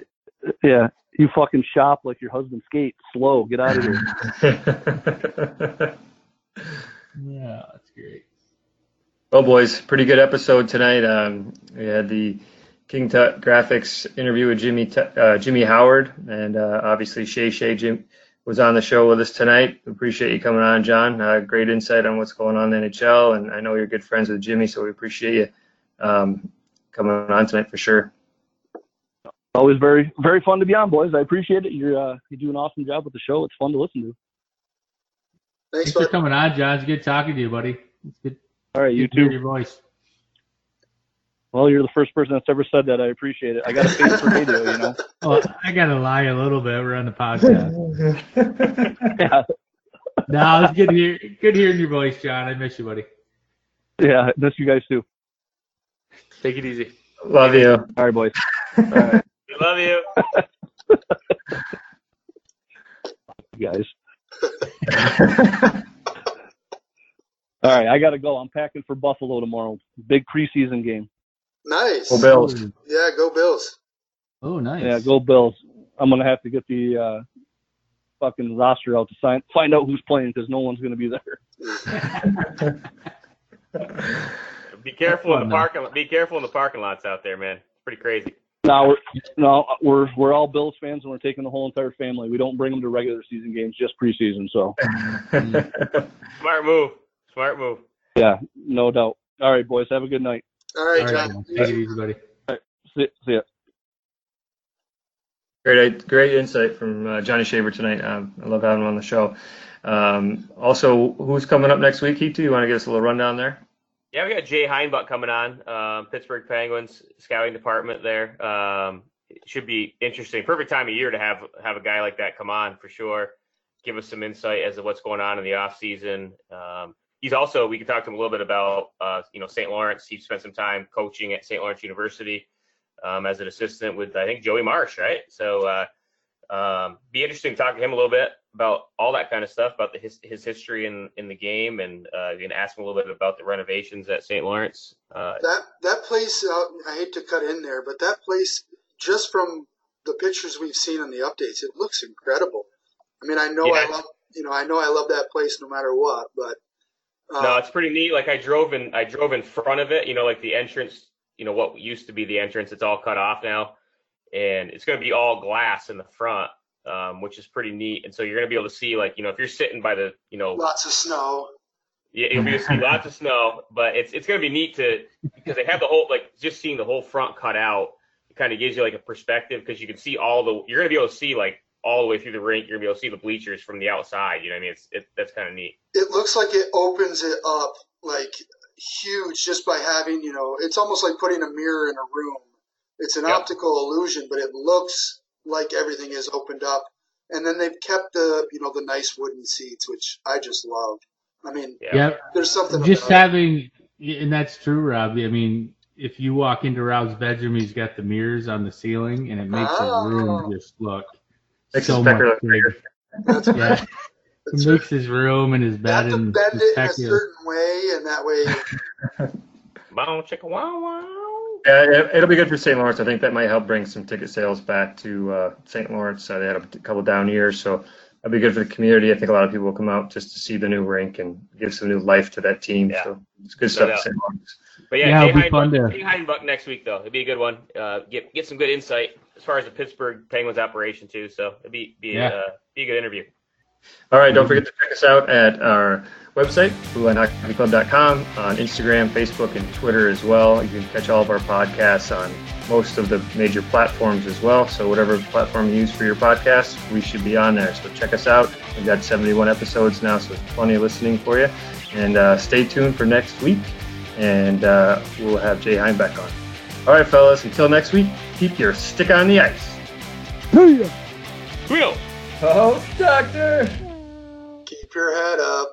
Yeah, you fucking shop like your husband skates. Slow, get out of here. Yeah, that's great. Well, boys, pretty good episode tonight. Um, we had the King Tut Graphics interview with Jimmy uh, Jimmy Howard, and uh, obviously Shay Shay Jim was on the show with us tonight. We appreciate you coming on, John. Uh, great insight on what's going on in the NHL, and I know you're good friends with Jimmy, so we appreciate you um, coming on tonight for sure. Always very, very fun to be on, boys. I appreciate it. You're uh, you do an awesome job with the show. It's fun to listen to. Thanks, Thanks for coming on, John. It's good talking to you, buddy. It's good, All right, you good too. your voice. Well, you're the first person that's ever said that. I appreciate it. I got a face for radio, you know. Oh, I gotta lie a little bit. We're on the podcast. Yeah, no, it's good to hear. Good hearing your voice, John. I miss you, buddy. yeah. I Miss you guys too. Take it easy. Love you. All right, boys. We love you. You guys. All right, I got to go. I'm packing for Buffalo tomorrow. Big preseason game. Nice. Go Bills. Yeah, go Bills. Oh, nice. Yeah, go Bills. I'm gonna have to get the uh, fucking roster out to sign, find out who's playing because no one's gonna be there. Be careful in the though. parking. Be careful in the parking lots out there, man. It's pretty crazy. No, we're no, we're we're all Bills fans and we're taking the whole entire family. We don't bring them to regular season games, just preseason. So Smart move. Smart move. yeah, no doubt. All right, boys, have a good night. All right, All right, John. man. Take it easy, buddy. See, see ya. Great, great insight from uh, Johnny Shaver tonight. Um, I love having him on the show. Um, also, who's coming up next week? Heath, you want to give us a little rundown there? Yeah, we got Jay Heinbuck coming on, um, Pittsburgh Penguins scouting department there. Um, it should be interesting. Perfect time of year to have have a guy like that come on for sure. Give us some insight as to what's going on in the off season. Um, he's also we can talk to him a little bit about uh, you know St. Lawrence. He spent some time coaching at St. Lawrence University um, as an assistant with I think Joey Marsh, right? So uh, um, be interesting to talk to him a little bit about all that kind of stuff about the, his his history in in the game, and uh, you can ask him a little bit about the renovations at St. Lawrence. Uh, That that place, uh, I hate to cut in there, but that place, just from the pictures we've seen in the updates, it looks incredible. I mean, I know I love, you know, I know I love that place no matter what, but no, it's pretty neat. Like I drove in, I drove in front of it. You know, like the entrance. You know what used to be the entrance. It's all cut off now, and it's going to be all glass in the front, um, which is pretty neat. And so you're going to be able to see, like, you know, if you're sitting by the, you know, lots of snow. Yeah, you'll be able to see lots of snow, but it's it's gonna be neat to because they have the whole like just seeing the whole front cut out. It kind of gives you like a perspective because you can see all the you're gonna be able to see like all the way through the rink. You're gonna be able to see the bleachers from the outside. You know what I mean? It's it, that's kind of neat. It looks like it opens it up like huge just by having, you know, it's almost like putting a mirror in a room. It's an Yep. optical illusion, but it looks like everything is opened up. And then they've kept the, you know, the nice wooden seats, which I just love. I mean, Yeah. Yeah, there's something just about it. having, and that's true, Rob. I mean, if you walk into Rob's bedroom, he's got the mirrors on the ceiling, and it makes Oh. his room ah. just look Makes so much pecker bigger. That's Yeah, right. it That's makes his room and his You have bed to and bend his it in a certain way, and that way, Bow, chicka, wow, wow. Yeah, it- it'll be good for St. Lawrence. I think that might help bring some ticket sales back to uh, St. Lawrence. Uh, they had a couple down years, so that'd be good for the community. I think a lot of people will come out just to see the new rink and give some new life to that team. Yeah. So it's good stuff St. Lawrence. But yeah, Yeah, it'll be fun Heinbuck, to- Jay Heinbuck next week though. It'd be a good one. Uh, get get some good insight as far as the Pittsburgh Penguins operation too. So it'd be be Yeah. uh, be a good interview. All right, don't forget to check us out at our website, BlueLineHockeyClub.com, on Instagram, Facebook, and Twitter as well. You can catch all of our podcasts on most of the major platforms as well. So whatever platform you use for your podcast, we should be on there. So check us out. We've got 71 episodes now, so plenty of listening for you. And uh, stay tuned for next week, and uh, we'll have Jay Heinbuck on. All right, fellas, until next week, keep your stick on the ice. Booyah! Oh, doctor! Keep your head up.